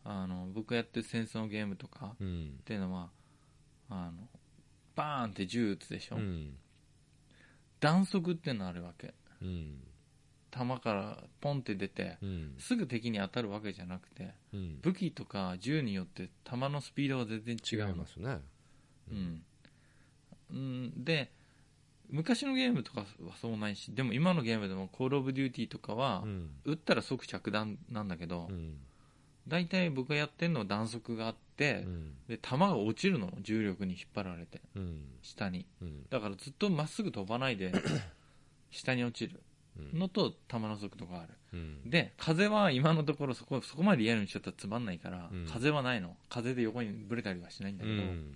Speaker 1: あの僕がやってる戦争のゲームとか
Speaker 2: うん
Speaker 1: っていうのはあのバーンって銃撃つでしょ、
Speaker 2: うん。
Speaker 1: 弾速っていうのあるわけ。
Speaker 2: うん
Speaker 1: 弾からポンって出て
Speaker 2: うん。
Speaker 1: すぐ敵に当たるわけじゃなくて
Speaker 2: うん。
Speaker 1: 武器とか銃によって弾のスピードが全然違
Speaker 2: 違
Speaker 1: うの。
Speaker 2: いますね。
Speaker 1: うん、うん、で昔のゲームとかはそうないしでも今のゲームでも「コール・オブ・デューティー」とかは、
Speaker 2: うん。
Speaker 1: 撃ったら即着弾なんだけど、
Speaker 2: うん。
Speaker 1: 大体僕がやってるのは弾速があって、
Speaker 2: うん。
Speaker 1: で弾が落ちるの重力に引っ張られて
Speaker 2: うん。
Speaker 1: 下に。
Speaker 2: うん。
Speaker 1: だからずっとまっすぐ飛ばないで 下に落ちる。
Speaker 2: うん
Speaker 1: のと弾の速度がある
Speaker 2: うん。
Speaker 1: で風は今のところそこそこまでリアルにしちゃったらつまんないから、
Speaker 2: うん。
Speaker 1: 風はないの。風で横にぶれたりはしないんだ
Speaker 2: う
Speaker 1: けど、
Speaker 2: ん。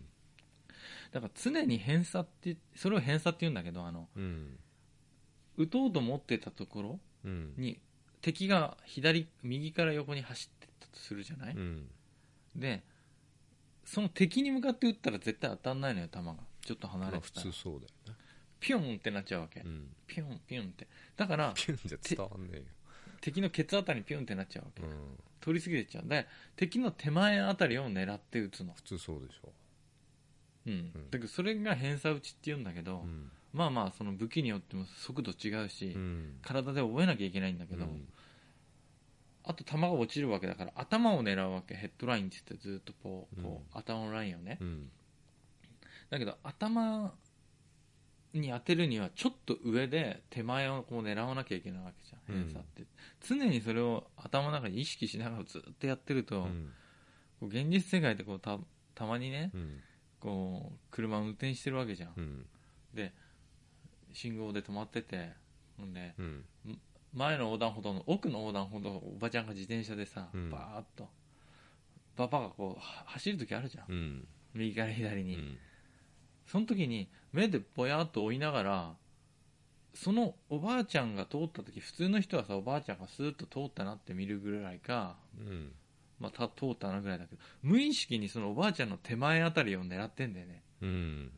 Speaker 1: だから常に偏差ってそれを偏差って言うんだけどあの
Speaker 2: うん。
Speaker 1: 撃とうと思ってたところ
Speaker 2: うん。
Speaker 1: に敵が左右から横に走ってったとするじゃない、
Speaker 2: うん。
Speaker 1: でその敵に向かって撃ったら絶対当たんないのよ弾が。ちょっと離れてたら。
Speaker 2: 通そうだよね
Speaker 1: ピョンってなっちゃうわけ、
Speaker 2: うん。
Speaker 1: ピョンピョンって。だから
Speaker 2: ピュンじゃ伝わんねえよ。
Speaker 1: 敵のケツあたりにピョンってなっちゃうわけ、
Speaker 2: うん。
Speaker 1: 通り過ぎてっちゃう。で敵の手前あたりを狙って撃つの。
Speaker 2: 普通そうでしょ。
Speaker 1: うん、
Speaker 2: うん。
Speaker 1: だけどそれが偏差撃ちって言うんだけど、
Speaker 2: うん。
Speaker 1: まあまあその武器によっても速度違うし、
Speaker 2: うん。
Speaker 1: 体で覚えなきゃいけないんだけど、
Speaker 2: うん。
Speaker 1: あと弾が落ちるわけだから頭を狙うわけ。ヘッドラインって言ってずっとこうこう、
Speaker 2: う
Speaker 1: 頭のラインをね。
Speaker 2: うん。
Speaker 1: だけど頭に当てるにはちょっと上で手前をこう狙わなきゃいけないわけじゃん
Speaker 2: うん。
Speaker 1: 偏差って、常にそれを頭の中で意識しながらずっとやってると、
Speaker 2: うん。
Speaker 1: こう現実世界でこうたたまにね
Speaker 2: うん。
Speaker 1: こう車を運転してるわけじゃん、
Speaker 2: うん。
Speaker 1: で信号で止まっててほんで
Speaker 2: うん。
Speaker 1: 前の横断歩道の奥の横断歩道をおばちゃんが自転車でさ、
Speaker 2: うん。
Speaker 1: バーッとババがこうは走る時あるじゃん。
Speaker 2: うん。
Speaker 1: 右から左に、
Speaker 2: うん
Speaker 1: その時に目でぼやっと追いながらそのおばあちゃんが通った時普通の人はさおばあちゃんがスーッと通ったなって見るぐらいか、
Speaker 2: うん。
Speaker 1: まあ、た通ったなぐらいだけど無意識にそのおばあちゃんの手前あたりを狙ってんだよね。
Speaker 2: うん。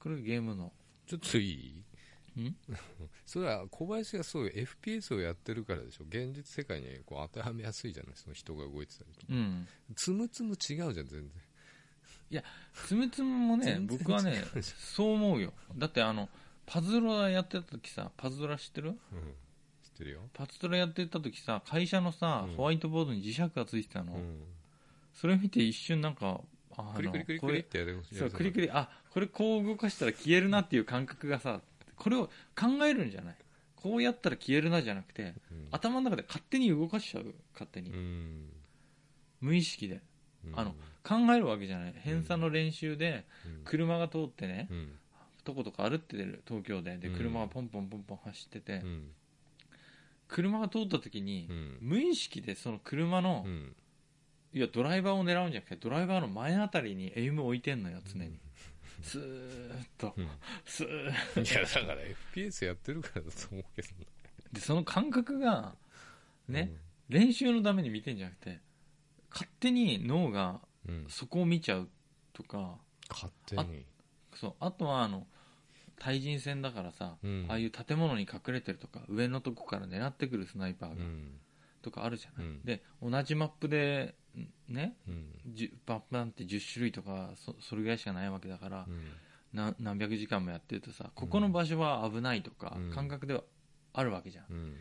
Speaker 1: これがゲームの。
Speaker 2: ちょっといい？
Speaker 1: ん？
Speaker 2: それは小林がそういう FPS をやってるからでしょ。現実世界にこう当てはめやすいじゃない？その人が動いてたりとか
Speaker 1: うん。
Speaker 2: つむつむ違うじゃん全然
Speaker 1: つむつむもね僕はね そう思うよ。だってあのパズドラやってた時さパズドラ知ってる？
Speaker 2: うん。知ってるよ。
Speaker 1: パズドラやってた時さ会社のさ、
Speaker 2: うん。
Speaker 1: ホワイトボードに磁石がついてたの、
Speaker 2: うん。
Speaker 1: それ見て一瞬なんかあの
Speaker 2: クリクリクリクリってやる
Speaker 1: そうクリクリあこれこう動かしたら消えるなっていう感覚がさこれを考えるんじゃない？こうやったら消えるなじゃなくて
Speaker 2: うん。
Speaker 1: 頭の中で勝手に動かしちゃう。勝手に、
Speaker 2: うん。
Speaker 1: 無意識で。
Speaker 2: うん。
Speaker 1: あの考えるわけじゃない。偏差の練習で
Speaker 2: うん。
Speaker 1: 車が通ってね
Speaker 2: うん。
Speaker 1: とことか歩ってる東京でで
Speaker 2: うん。
Speaker 1: 車がポンポンポンポン走ってて、
Speaker 2: うん。
Speaker 1: 車が通った時に、
Speaker 2: うん。
Speaker 1: 無意識でその車の、
Speaker 2: うん。
Speaker 1: いやドライバーを狙うんじゃなくてドライバーの前あたりにエイムを置いてんのよ常に、スーッと、
Speaker 2: うん。
Speaker 1: スーッ
Speaker 2: いやだから FPS やってるからだと思うけど
Speaker 1: でその感覚がね、練習のために見てんじゃなくて勝手に脳がそこを見ちゃうとか。
Speaker 2: 勝手に。
Speaker 1: そうあとはあの対人戦だからさ、
Speaker 2: うん。
Speaker 1: ああいう建物に隠れてるとか上のとこから狙ってくるスナイパーが、
Speaker 2: うん。
Speaker 1: とかあるじゃない、
Speaker 2: うん。
Speaker 1: で同じマップでんね
Speaker 2: うん。
Speaker 1: マップなんて10種類とかそそれぐらいしかないわけだから、
Speaker 2: うん。
Speaker 1: な何百時間もやってるとさここの場所は危ないとか、
Speaker 2: うん。
Speaker 1: 感覚ではあるわけじゃん。
Speaker 2: うん。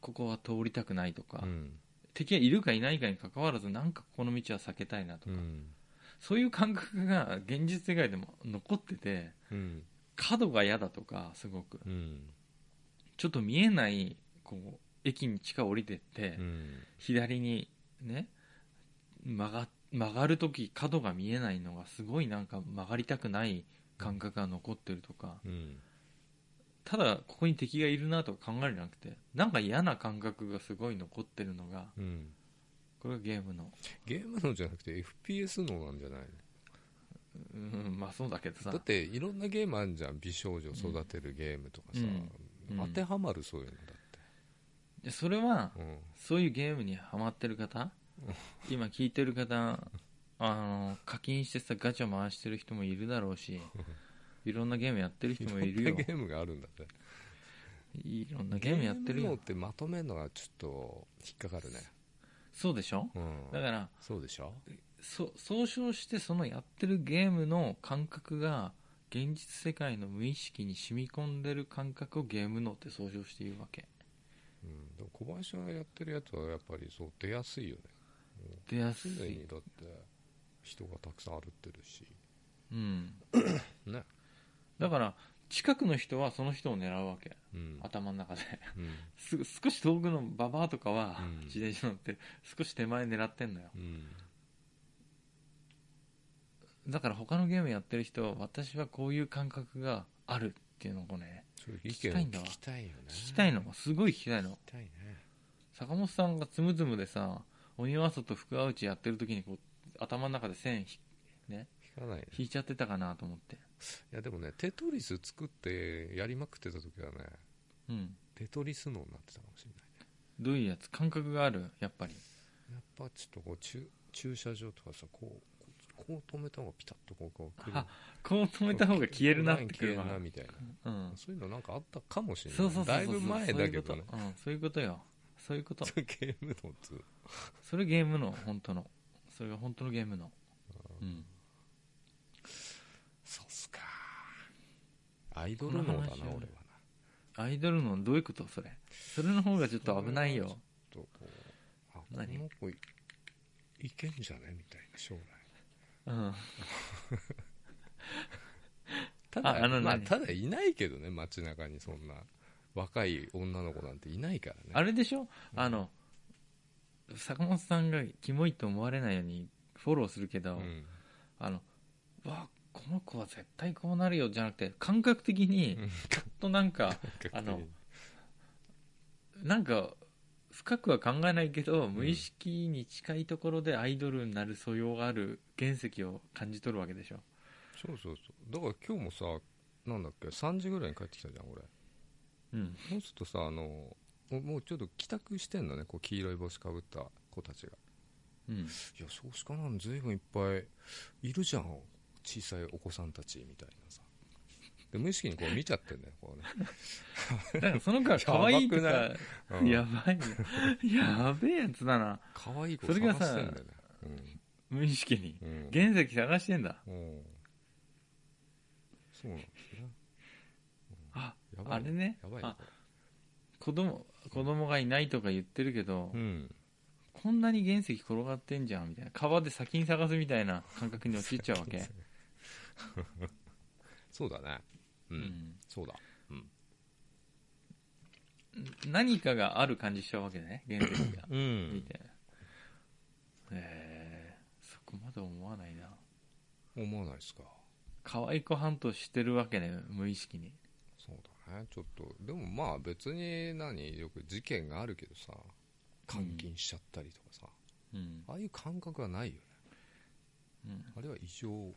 Speaker 1: ここは通りたくないとか、
Speaker 2: うん
Speaker 1: 敵がいるかいないかに関わらずなんかここの道は避けたいなとか、
Speaker 2: うん。
Speaker 1: そういう感覚が現実世界でも残ってて
Speaker 2: うん。
Speaker 1: 角が嫌だとかすごく。
Speaker 2: うん。
Speaker 1: ちょっと見えないこう駅に地下降りてって、
Speaker 2: うん。
Speaker 1: 左にね曲が曲がるとき角が見えないのがすごいなんか曲がりたくない感覚が残ってるとか。
Speaker 2: うん
Speaker 1: ただここに敵がいるなとか考えるんじゃなくてなんか嫌な感覚がすごい残ってるのが
Speaker 2: うん。
Speaker 1: これがゲームの。
Speaker 2: ゲームのじゃなくて FPS のなんじゃない
Speaker 1: うんまあそうだけどさ。
Speaker 2: だっていろんなゲームあるじゃん美少女育てるゲームとかさ、
Speaker 1: うん。うん。
Speaker 2: 当てはまるそういうのだ
Speaker 1: でそれは
Speaker 2: って、うん。
Speaker 1: そういうゲームにハマってる方今聞いてる方あの課金してさガチャ回してる人もいるだろうしいろんなゲームやってる人もいるよ。
Speaker 2: ろんなゲームがあるんだって。
Speaker 1: いろんなゲームやってるよ。
Speaker 2: ゲームのってまとめるのがちょっと引っかかるね。
Speaker 1: そうでしょ？
Speaker 2: うん。
Speaker 1: だから
Speaker 2: そうでしょ？
Speaker 1: そ総称してそのやってるゲームの感覚が現実世界の無意識に染み込んでる感覚をゲーム脳って総称して言うわけ。
Speaker 2: うん、でも小林がやってるやつはやっぱりそう出やすいよね。
Speaker 1: 出やすい。
Speaker 2: だって人がたくさん歩ってるし。
Speaker 1: うん。
Speaker 2: ね
Speaker 1: だから近くの人はその人を狙うわけ。
Speaker 2: うん。
Speaker 1: 頭の中で。
Speaker 2: うん。
Speaker 1: す少し遠くのババアとかは
Speaker 2: うん。
Speaker 1: 自転車乗って少し手前狙ってんのよ。
Speaker 2: うん。
Speaker 1: だから他のゲームやってる人は私はこういう感覚があるっていうのをね聞きたいんだわ。
Speaker 2: 聞きたいよね。
Speaker 1: 聞きたいの。すごい聞きたいの。
Speaker 2: 聞きたいね。
Speaker 1: 坂本さんがつむつむでさ鬼は外福は内やってる時にこう頭の中で線ひね
Speaker 2: 聞かないね。
Speaker 1: 引いちゃってたかなと思って
Speaker 2: いやでもねテトリス作ってやりまくってた時はね
Speaker 1: うん。
Speaker 2: テトリス脳になってたかもしれない。ね
Speaker 1: どういうやつ？感覚がある？やっぱり。
Speaker 2: やっぱちょっとこう駐駐車場とかさこうこう止めた方がピタッとこうこう
Speaker 1: あこう止めた方が消えるなってく
Speaker 2: 消え
Speaker 1: る
Speaker 2: なみたいな。
Speaker 1: うん。
Speaker 2: そういうのなんかあったかもしれない。
Speaker 1: そうそうそう
Speaker 2: だいぶ前だけどね。
Speaker 1: そういうこと。うん。そういうことよ。そういうこと。
Speaker 2: ゲームのつ
Speaker 1: それゲームの本当の。それが本当のゲームのうん
Speaker 2: そうっすかアイドル脳だな俺はな。
Speaker 1: アイドルのどういうことそれ？それの方がちょっと危ないよ。
Speaker 2: とこうあこ
Speaker 1: 何
Speaker 2: の子いいけんじゃね？みたいな将来。
Speaker 1: うん。
Speaker 2: ただ
Speaker 1: ああの
Speaker 2: まあ、
Speaker 1: 何
Speaker 2: ただいないけどね街中にそんな若い女の子なんていないからね。
Speaker 1: あれでしょ？あの坂本さんがキモいと思われないようにフォローするけど、
Speaker 2: うん。
Speaker 1: あのわこの子は絶対こうなるよじゃなくて感覚的に
Speaker 2: うん。
Speaker 1: ちょっとなんかあのなんか深くは考えないけど無意識に近いところでアイドルになる素養がある原石を感じ取るわけでしょ。
Speaker 2: そうそうそう。だから今日もさなんだっけ3時ぐらいに帰ってきたじゃん俺。
Speaker 1: うん。
Speaker 2: そうするとさあのもうちょっと帰宅してんのねこう黄色い帽子かぶった子たちが。
Speaker 1: うん。
Speaker 2: いや少子化なんずいぶんいっぱいいるじゃん小さいお子さんたちみたいなさ。で無意識にこう見ちゃってんだよこうね。
Speaker 1: だからその子は可愛いとか
Speaker 2: やばくうん。
Speaker 1: やばいなやべえやつだな。
Speaker 2: 可愛い子探してんだよね。
Speaker 1: 無意識に
Speaker 2: うん、うん
Speaker 1: 原石探してんだ。
Speaker 2: うん。そうなんですね。
Speaker 1: あ
Speaker 2: やばい
Speaker 1: あれね。あ
Speaker 2: やばいねこ
Speaker 1: 子供子供がいないとか言ってるけど、
Speaker 2: れうん。
Speaker 1: こんなに原石転がってんじゃんみたいな。川で先に探すみたいな感覚に陥っちゃうわけ、
Speaker 2: そうだね。うん、
Speaker 1: うん。
Speaker 2: そうだ。
Speaker 1: 何かがある感じしちゃうわけだね原石が。
Speaker 2: う
Speaker 1: み
Speaker 2: ん。
Speaker 1: たいなえー、そこまで思わないな。
Speaker 2: 思わないですか。
Speaker 1: 可愛い子半島してるわけね無意識に。
Speaker 2: そうだね。ちょっとでもまあ別に何？よく事件があるけどさ監禁しちゃったりとかさ、
Speaker 1: うん、
Speaker 2: ああいう感覚はないよね。
Speaker 1: うん、
Speaker 2: あれは異常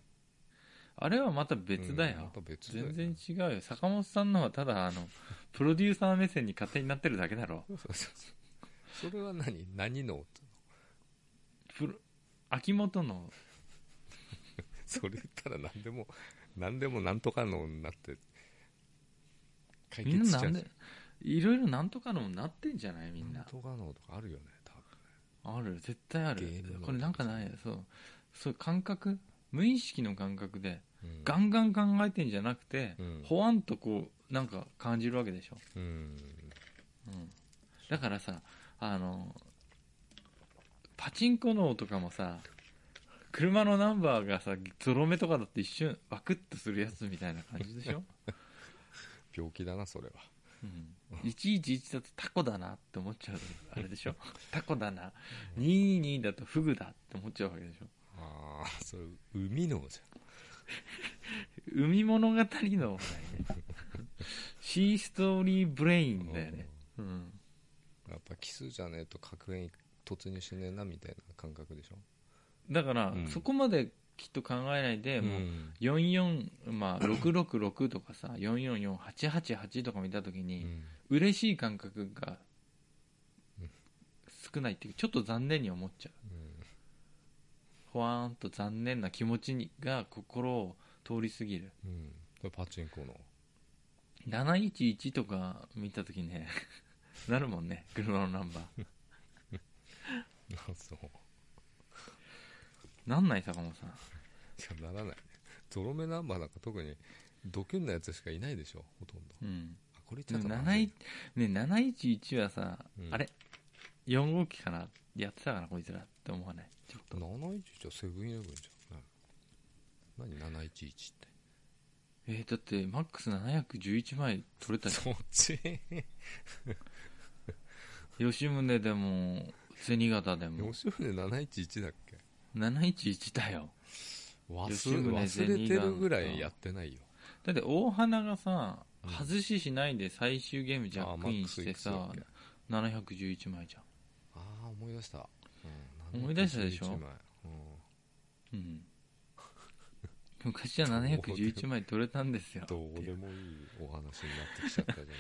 Speaker 1: あれはまた別だよ、
Speaker 2: うんまだよ。
Speaker 1: 全然違うよ。坂本さんのはただあの プロデューサー目線に勝手になってるだけだろ。
Speaker 2: そうそうそう。それは何？何の？
Speaker 1: プロ秋元の。
Speaker 2: それ言ったら何でも何でもなんとかのになって解決しちゃう。ん
Speaker 1: ななでいろいろなんとかのもなってんじゃない？みんな。
Speaker 2: なんとかのとかあるよね多分ね。
Speaker 1: ある絶対ある。これなんかないそう。そう感覚？無意識の感覚で
Speaker 2: うん。
Speaker 1: ガンガン考えてんじゃなくて、
Speaker 2: うん。
Speaker 1: ほわんとこうなんか感じるわけでしょ、
Speaker 2: うん。
Speaker 1: うん、だからさあのパチンコのとかもさ車のナンバーがさゾロ目とかだって一瞬ワクッとするやつみたいな感じでしょ、
Speaker 2: 病気だなそれは。
Speaker 1: うん、111だとタコだなって思っちゃうあれでしょ。タコだな。22だとフグだって思っちゃうわけでしょ。
Speaker 2: ああそれ海のじ
Speaker 1: 海物語のシーストーリーブレインだよね。うん。
Speaker 2: やっぱ奇数じゃねえと確変突入しねえなみたいな感覚でしょ。
Speaker 1: だから、
Speaker 2: うん。
Speaker 1: そこまできっと考えないで、もう
Speaker 2: うん
Speaker 1: 44、まあ、666とかさ444888とか見た時に、
Speaker 2: うん。
Speaker 1: 嬉しい感覚が少ないっていうちょっと残念に思っちゃうほわーんと残念な気持ちにが心を通り過ぎる。
Speaker 2: うん。パチンコの。
Speaker 1: 711とか見た時ね なるもんね車のナンバー。
Speaker 2: あそう。
Speaker 1: なんない坂本さん。
Speaker 2: いやならない。ねゾロ目ナンバーなんか特にドキュンなやつしかいないでしょほとんど。
Speaker 1: うん。
Speaker 2: あこれちゃったかな
Speaker 1: 7ね711はさ、
Speaker 2: うん。
Speaker 1: あれ？4号機かなやってたかなこいつらって思わない？ちょっと
Speaker 2: 711はセブンイレブンじゃん、ね、何711って。
Speaker 1: えー、だってマックス711枚取れたじ
Speaker 2: そっち？
Speaker 1: ゃん吉宗でも銭形でも。
Speaker 2: 吉船711だっけ
Speaker 1: ？711だよ。
Speaker 2: 忘忘れてるぐらいやってないよ。
Speaker 1: だって大花がさ
Speaker 2: うん。
Speaker 1: 外ししないで最終ゲームジャックインしてさ
Speaker 2: あマックスいくつ
Speaker 1: 711枚じゃん
Speaker 2: 思い出した、うん。
Speaker 1: 思い出したでしょ
Speaker 2: ？711枚うん
Speaker 1: うん。昔は711枚取れたんですよ。
Speaker 2: どうでもいいお話になってきちゃったじゃない。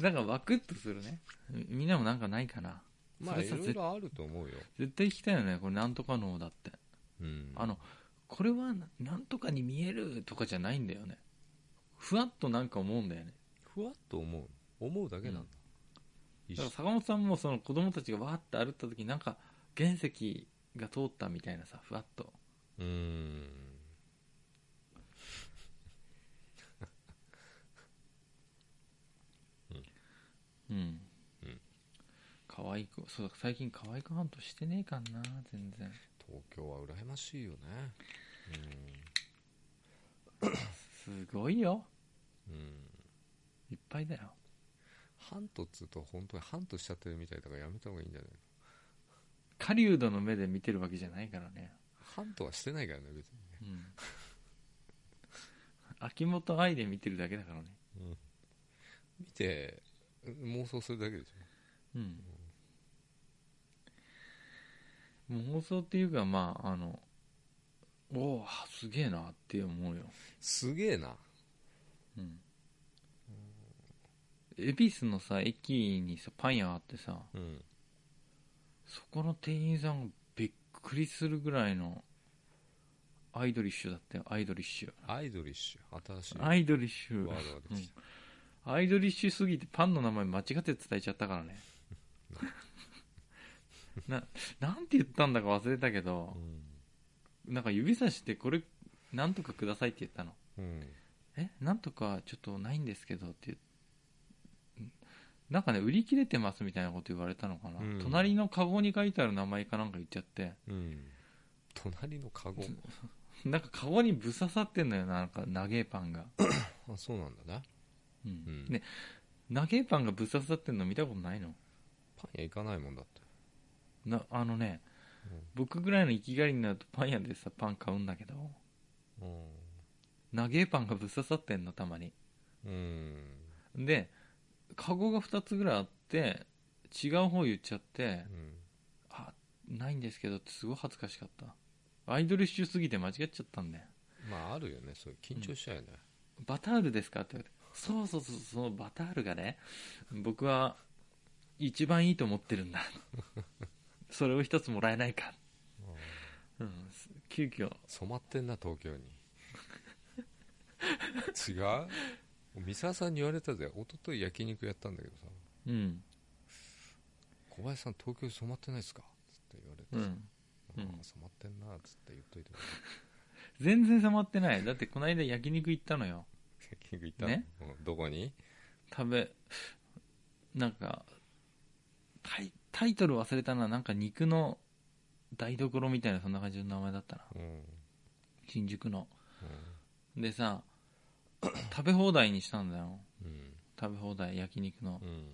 Speaker 1: だからワクッとするね。みんなもなんかないかな。
Speaker 2: まあいろいろあると思うよ、
Speaker 1: 絶対聞きたいよねこれなんとかのだって。
Speaker 2: うん、
Speaker 1: あのこれはななんとかに見えるとかじゃないんだよね。ふわっとなんか思うんだよね。
Speaker 2: ふわっと思う。思うだけなんだ、
Speaker 1: だから坂本さんもその子供たちがわーって歩った時なんか原石が通ったみたいなさふわっと。
Speaker 2: うーん。
Speaker 1: うん、
Speaker 2: うん。
Speaker 1: 可愛くそうだ最近可愛くハントしてねえかんな全然。
Speaker 2: 東京は羨ましいよね。
Speaker 1: すごいよ。
Speaker 2: うん、うん、
Speaker 1: いっぱいだよ
Speaker 2: ハントっつうと本当にハントしちゃってるみたいだからやめた方がいいんじゃない
Speaker 1: 狩人の目で見てるわけじゃないからね。
Speaker 2: ハントはしてないからね別にね。
Speaker 1: うん。秋元愛で見てるだけだからね。
Speaker 2: 見て妄想するだけでしょ。
Speaker 1: うん。妄想っていうかまああのおおすげえなって思うよ。
Speaker 2: すげえな。
Speaker 1: うん恵比寿のさ駅にさパン屋あってさ
Speaker 2: うん。
Speaker 1: そこの店員さんがびっくりするぐらいのアイドリッシュだったよアイドリッシュ。
Speaker 2: アイドリッシュ？新しい。
Speaker 1: アイドリッシュ。
Speaker 2: ワードができた、
Speaker 1: アイドリッシュすぎてパンの名前間違って伝えちゃったからね。な なんて言ったんだか忘れたけどなんか指さしてこれなんとかくださいって言ったの。
Speaker 2: うん。うん
Speaker 1: え？なんとかちょっとないんですけどって言うなんかね売り切れてますみたいなこと言われたのかな、
Speaker 2: うん。
Speaker 1: 隣のカゴに書いてある名前かなんか言っちゃって。
Speaker 2: うん。隣のカゴ？
Speaker 1: なんかカゴにぶ刺さってんのよなんか長えパンが、
Speaker 2: あそうなんだね
Speaker 1: うん。
Speaker 2: うん。
Speaker 1: で長えパンがぶ刺さってんの見たことないの？
Speaker 2: パン屋行かないもんだって。
Speaker 1: なあのね、
Speaker 2: うん。
Speaker 1: 僕ぐらいの生きがりになるとパン屋でさパン買うんだけど。長えパンがぶ刺さってんのたまに。
Speaker 2: うん。
Speaker 1: でカゴが2つぐらいあって違う方言っちゃって
Speaker 2: うん。
Speaker 1: あないんですけどってすごい恥ずかしかった。アイドルッシュすぎて間違っちゃったんだよ
Speaker 2: まああるよね。そういう緊張しちゃうよね、
Speaker 1: バタールですかって言われて。そうそうそうそのバタールがね僕は一番いいと思ってるんだ。それを一つもらえないか、うん、急遽。
Speaker 2: 染まってんな東京に。違う？三沢さんに言われたぜ。一昨日焼肉やったんだけどさ。
Speaker 1: うん。
Speaker 2: 小林さん東京に染まってないですか？つって言われてさ、
Speaker 1: うん。
Speaker 2: 染まってんな。っつって言っといて
Speaker 1: 全然染まってない。だってこの間焼肉行ったのよ。
Speaker 2: 焼肉行ったの、
Speaker 1: ね？
Speaker 2: うん。どこに？
Speaker 1: 食べなんかタイタイトル忘れたな。なんか肉の台所みたいなそんな感じの名前だったな。
Speaker 2: うん、うん
Speaker 1: 新宿の。でさ 食べ放題にしたんだよ。
Speaker 2: うん。
Speaker 1: 食べ放題焼肉の。
Speaker 2: うん。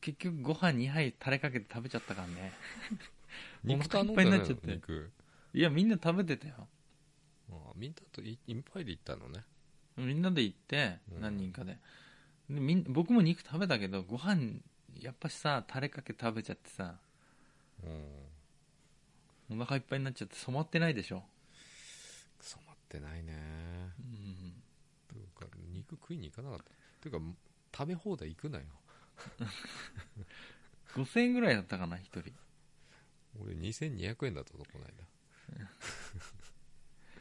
Speaker 1: 結局ご飯2杯タレかけて食べちゃったからね。
Speaker 2: 肉頼ん
Speaker 1: お腹いっぱいになっちゃって。
Speaker 2: 肉。
Speaker 1: いやみんな食べてたよ。
Speaker 2: あみんなといいっぱいで行ったのね。
Speaker 1: みんなで行って
Speaker 2: うん。
Speaker 1: 何人かで。でみん僕も肉食べたけどご飯やっぱしさタレかけて食べちゃってさ。
Speaker 2: うん。
Speaker 1: お腹いっぱいになっちゃって染まってないでしょ、
Speaker 2: 染まってないね。
Speaker 1: うん、
Speaker 2: 食いに行かなかった。というか食べ放題行くなよ。
Speaker 1: 5000円ぐらいだったかな1人。
Speaker 2: 俺2200円だったぞこの間。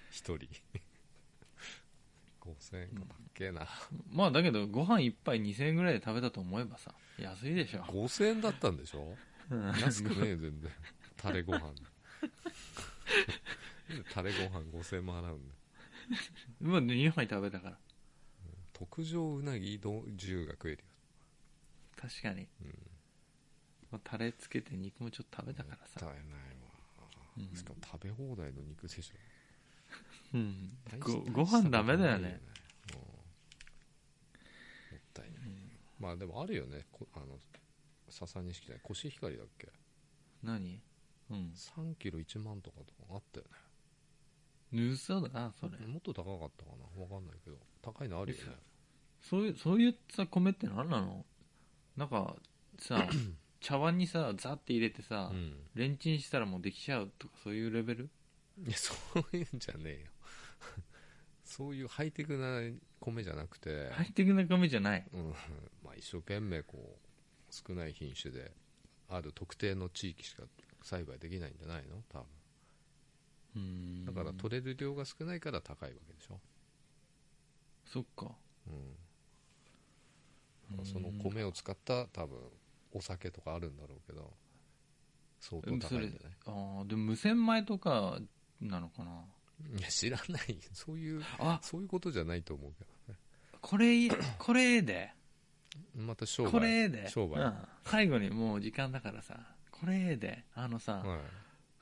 Speaker 2: 一人。5000円かたっけえな。
Speaker 1: まあだけどご飯1杯2000円ぐらいで食べたと思えばさ安いでしょ、
Speaker 2: 5000円だったんでしょ？
Speaker 1: うん
Speaker 2: 安くねえよ全然。タレご飯。タレご飯5000円も払うんだ
Speaker 1: まあ2杯食べたから
Speaker 2: 特上うなぎど重が食えるよ。
Speaker 1: 確かに、
Speaker 2: うん。
Speaker 1: まあ、タレつけて肉もちょっと食べたからさ、
Speaker 2: 絶対ないわ。
Speaker 1: うん。
Speaker 2: しかも食べ放題の肉でしょ。
Speaker 1: うん。ご
Speaker 2: 大
Speaker 1: ご飯ダメだよね。
Speaker 2: うん。もったいない、まあでもあるよね。こあの笹錦じゃない。コシヒカリだっけ？
Speaker 1: 何？うん。
Speaker 2: 3キロ1万とかとかあったよね
Speaker 1: 嘘だなそれ。
Speaker 2: もっと高かったかな？分かんないけど。高いのあるよね。
Speaker 1: そう。いうそういうさ米って何なの？なんかさ 茶碗にさザって入れてさ、
Speaker 2: うん。
Speaker 1: レンチンしたらもうできちゃうとかそういうレベル？
Speaker 2: いやそういうんじゃねえよ。そういうハイテクな米じゃなくて、
Speaker 1: ハイテクな米じゃない。
Speaker 2: うん。まあ、一生懸命こう少ない品種である特定の地域しか栽培できないんじゃないの？多分だから取れる量が少ないから高いわけでしょ、
Speaker 1: そっか。
Speaker 2: うん、その米を使った多分お酒とかあるんだろうけど相当高いんじゃない？
Speaker 1: ああでも無洗米とかなのかな？い
Speaker 2: や知らない。そういう
Speaker 1: あ。
Speaker 2: そういうことじゃないと思うけど。ね
Speaker 1: これこれええで？
Speaker 2: また商売。
Speaker 1: これええで？
Speaker 2: 商売、
Speaker 1: うん、最後にもう時間だからさ。これええで？あのさ、
Speaker 2: はい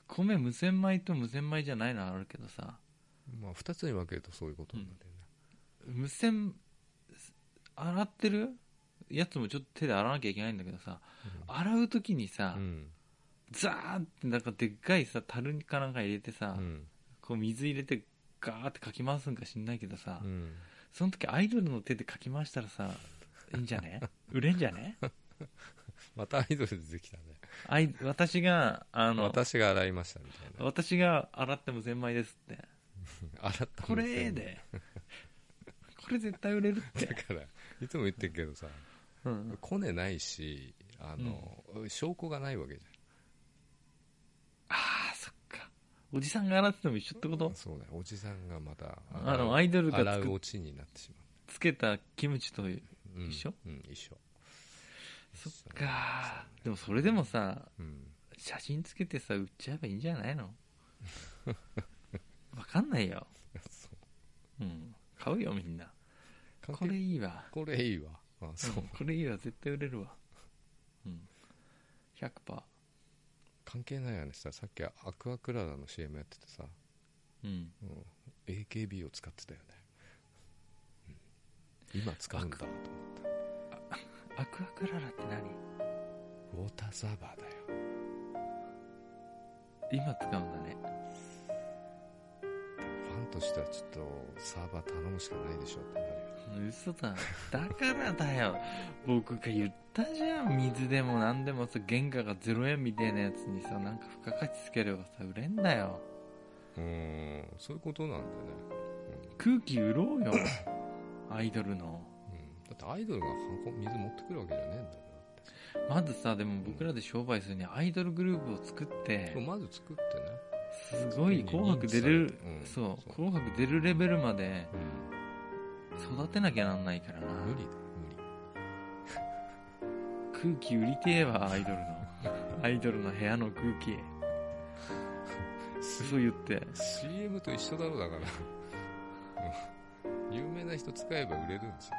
Speaker 1: 米無洗米と無洗米じゃないのあるけどさ。
Speaker 2: まあ、2つに分けるとそういうことになるよね、
Speaker 1: 無洗洗ってる？やつもちょっと手で洗わなきゃいけないんだけどさ、洗う時にさ、
Speaker 2: うん。
Speaker 1: ザーってなんかでっかいさ樽かなんか入れてさ、
Speaker 2: うん。
Speaker 1: こう水入れてガーってかき回すんか知んないけどさ、
Speaker 2: うん。
Speaker 1: その時アイドルの手でかき回したらさいいんじゃね売れんじゃね
Speaker 2: またアイドル出てきたね
Speaker 1: あい私があの
Speaker 2: 私が洗いましたみたいな。
Speaker 1: 私が洗っても千枚ですって。
Speaker 2: 洗った
Speaker 1: これええで。これ絶対売れるって。
Speaker 2: だからいつも言ってるけどさ
Speaker 1: うん。
Speaker 2: コネないしあの、証拠がないわけじ
Speaker 1: ああそっか。おじさんが洗ってても一緒ってこと？
Speaker 2: ゃんそうだよ。おじさんがまた
Speaker 1: あのアイドルが
Speaker 2: 洗うオチになってしま
Speaker 1: つけたキムチと
Speaker 2: う、うん
Speaker 1: 一緒
Speaker 2: うん一緒
Speaker 1: そっか。でもそれでもさ
Speaker 2: うん。
Speaker 1: 写真つけてさ売っちゃえばいいんじゃないの？わかんないよ。
Speaker 2: そう。
Speaker 1: うん。買うよみんな。これいいわ。
Speaker 2: これいいわ。あそう、
Speaker 1: うんこれいいわ。絶対売れるわ。うん。100%
Speaker 2: 関係ないよねささっきアクアクララの CM やっててさ、
Speaker 1: うん。
Speaker 2: うん。AKB を使ってたよね、うん。今使うんだと
Speaker 1: アクアクララって何？
Speaker 2: ウォーターサーバーだよ。
Speaker 1: 今使うんだね。
Speaker 2: ファンとしてはちょっとサーバー頼むしかないでしょってなるよ。
Speaker 1: 嘘だ。だからだよ。僕が言ったじゃん。水でも何でもさ原価が0円みたいなやつにさなんか付加価値つければさ売れんだよ。
Speaker 2: うーんそういうことなんだよね、
Speaker 1: 空気売ろうよ。アイドルの。
Speaker 2: うんうん、だってアイドルが箱水持ってくるわけじゃねえんだよ。
Speaker 1: まずさでも僕らで商売するにはアイドルグループを作って
Speaker 2: そうまず作ってね。
Speaker 1: すごい紅白出れる、
Speaker 2: うん。
Speaker 1: そう
Speaker 2: そう。
Speaker 1: 紅白出るレベルまで
Speaker 2: うん。
Speaker 1: 育てなきゃなんないからな。
Speaker 2: 無理だよ
Speaker 1: 空気売りてえわアイドルの。アイドルの部屋の空気。
Speaker 2: 無理
Speaker 1: 嘘言って。
Speaker 2: CM と一緒だろだから。うん有名な人使えば売れるんですよ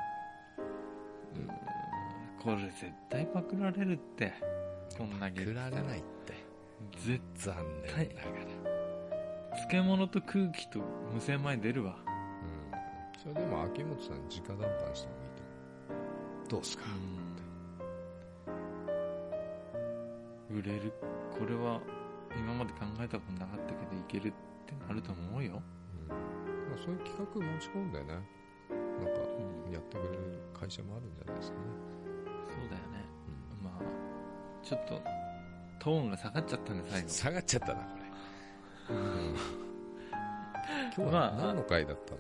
Speaker 1: これ絶対パクられるって。こんだけ
Speaker 2: 売られないって。
Speaker 1: 絶
Speaker 2: 残念ながら、
Speaker 1: 漬物と空気と無洗米出るわ。
Speaker 2: うん、それでも秋元さんに直談判した方がいいと思う。どうすか、
Speaker 1: 売れる。これは今まで考えたことなかったけどいけるってなると思うよ、
Speaker 2: うん。まあ、そういう企画持ち込んでねなんか
Speaker 1: うん、
Speaker 2: やってくれる会社もあるんじゃないですかね、
Speaker 1: そうだよね。まあちょっとトーンが下がっちゃったんで最後。
Speaker 2: 下がっちゃったなこれ、今日
Speaker 1: まあ
Speaker 2: は何の回だったの、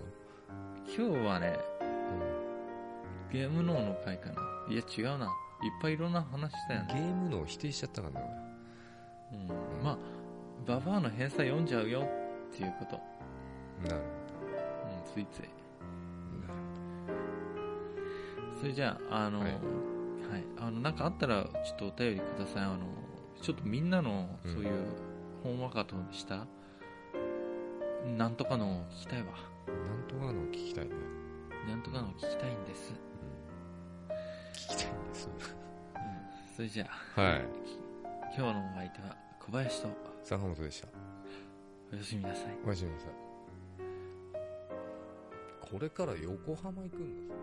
Speaker 1: 今日はねゲーム脳の回かな。いや違うな。いっぱいいろんな話したよ
Speaker 2: ゲ
Speaker 1: ね、
Speaker 2: ームのを否定しちゃったからね
Speaker 1: うん、まあババアの返済読んじゃうよっていうこと、
Speaker 2: 俺なる
Speaker 1: うん、ついついそれじゃああの、
Speaker 2: は
Speaker 1: はい。い、あのなんかあったらちょっとお便りください。あのちょっとみんなの
Speaker 2: うん。
Speaker 1: そういうほんわかとした、なんとかのを聞きたいわ。
Speaker 2: なんとかの聞きたいね、
Speaker 1: なんとかのを聞きたいんです、
Speaker 2: 聞きたいんです。
Speaker 1: うん、それじゃあ
Speaker 2: はい。
Speaker 1: 今日のお相手は小林と
Speaker 2: 坂本でした。
Speaker 1: おやすみなさい。
Speaker 2: おやすみなさい。これから横浜行くんだぞ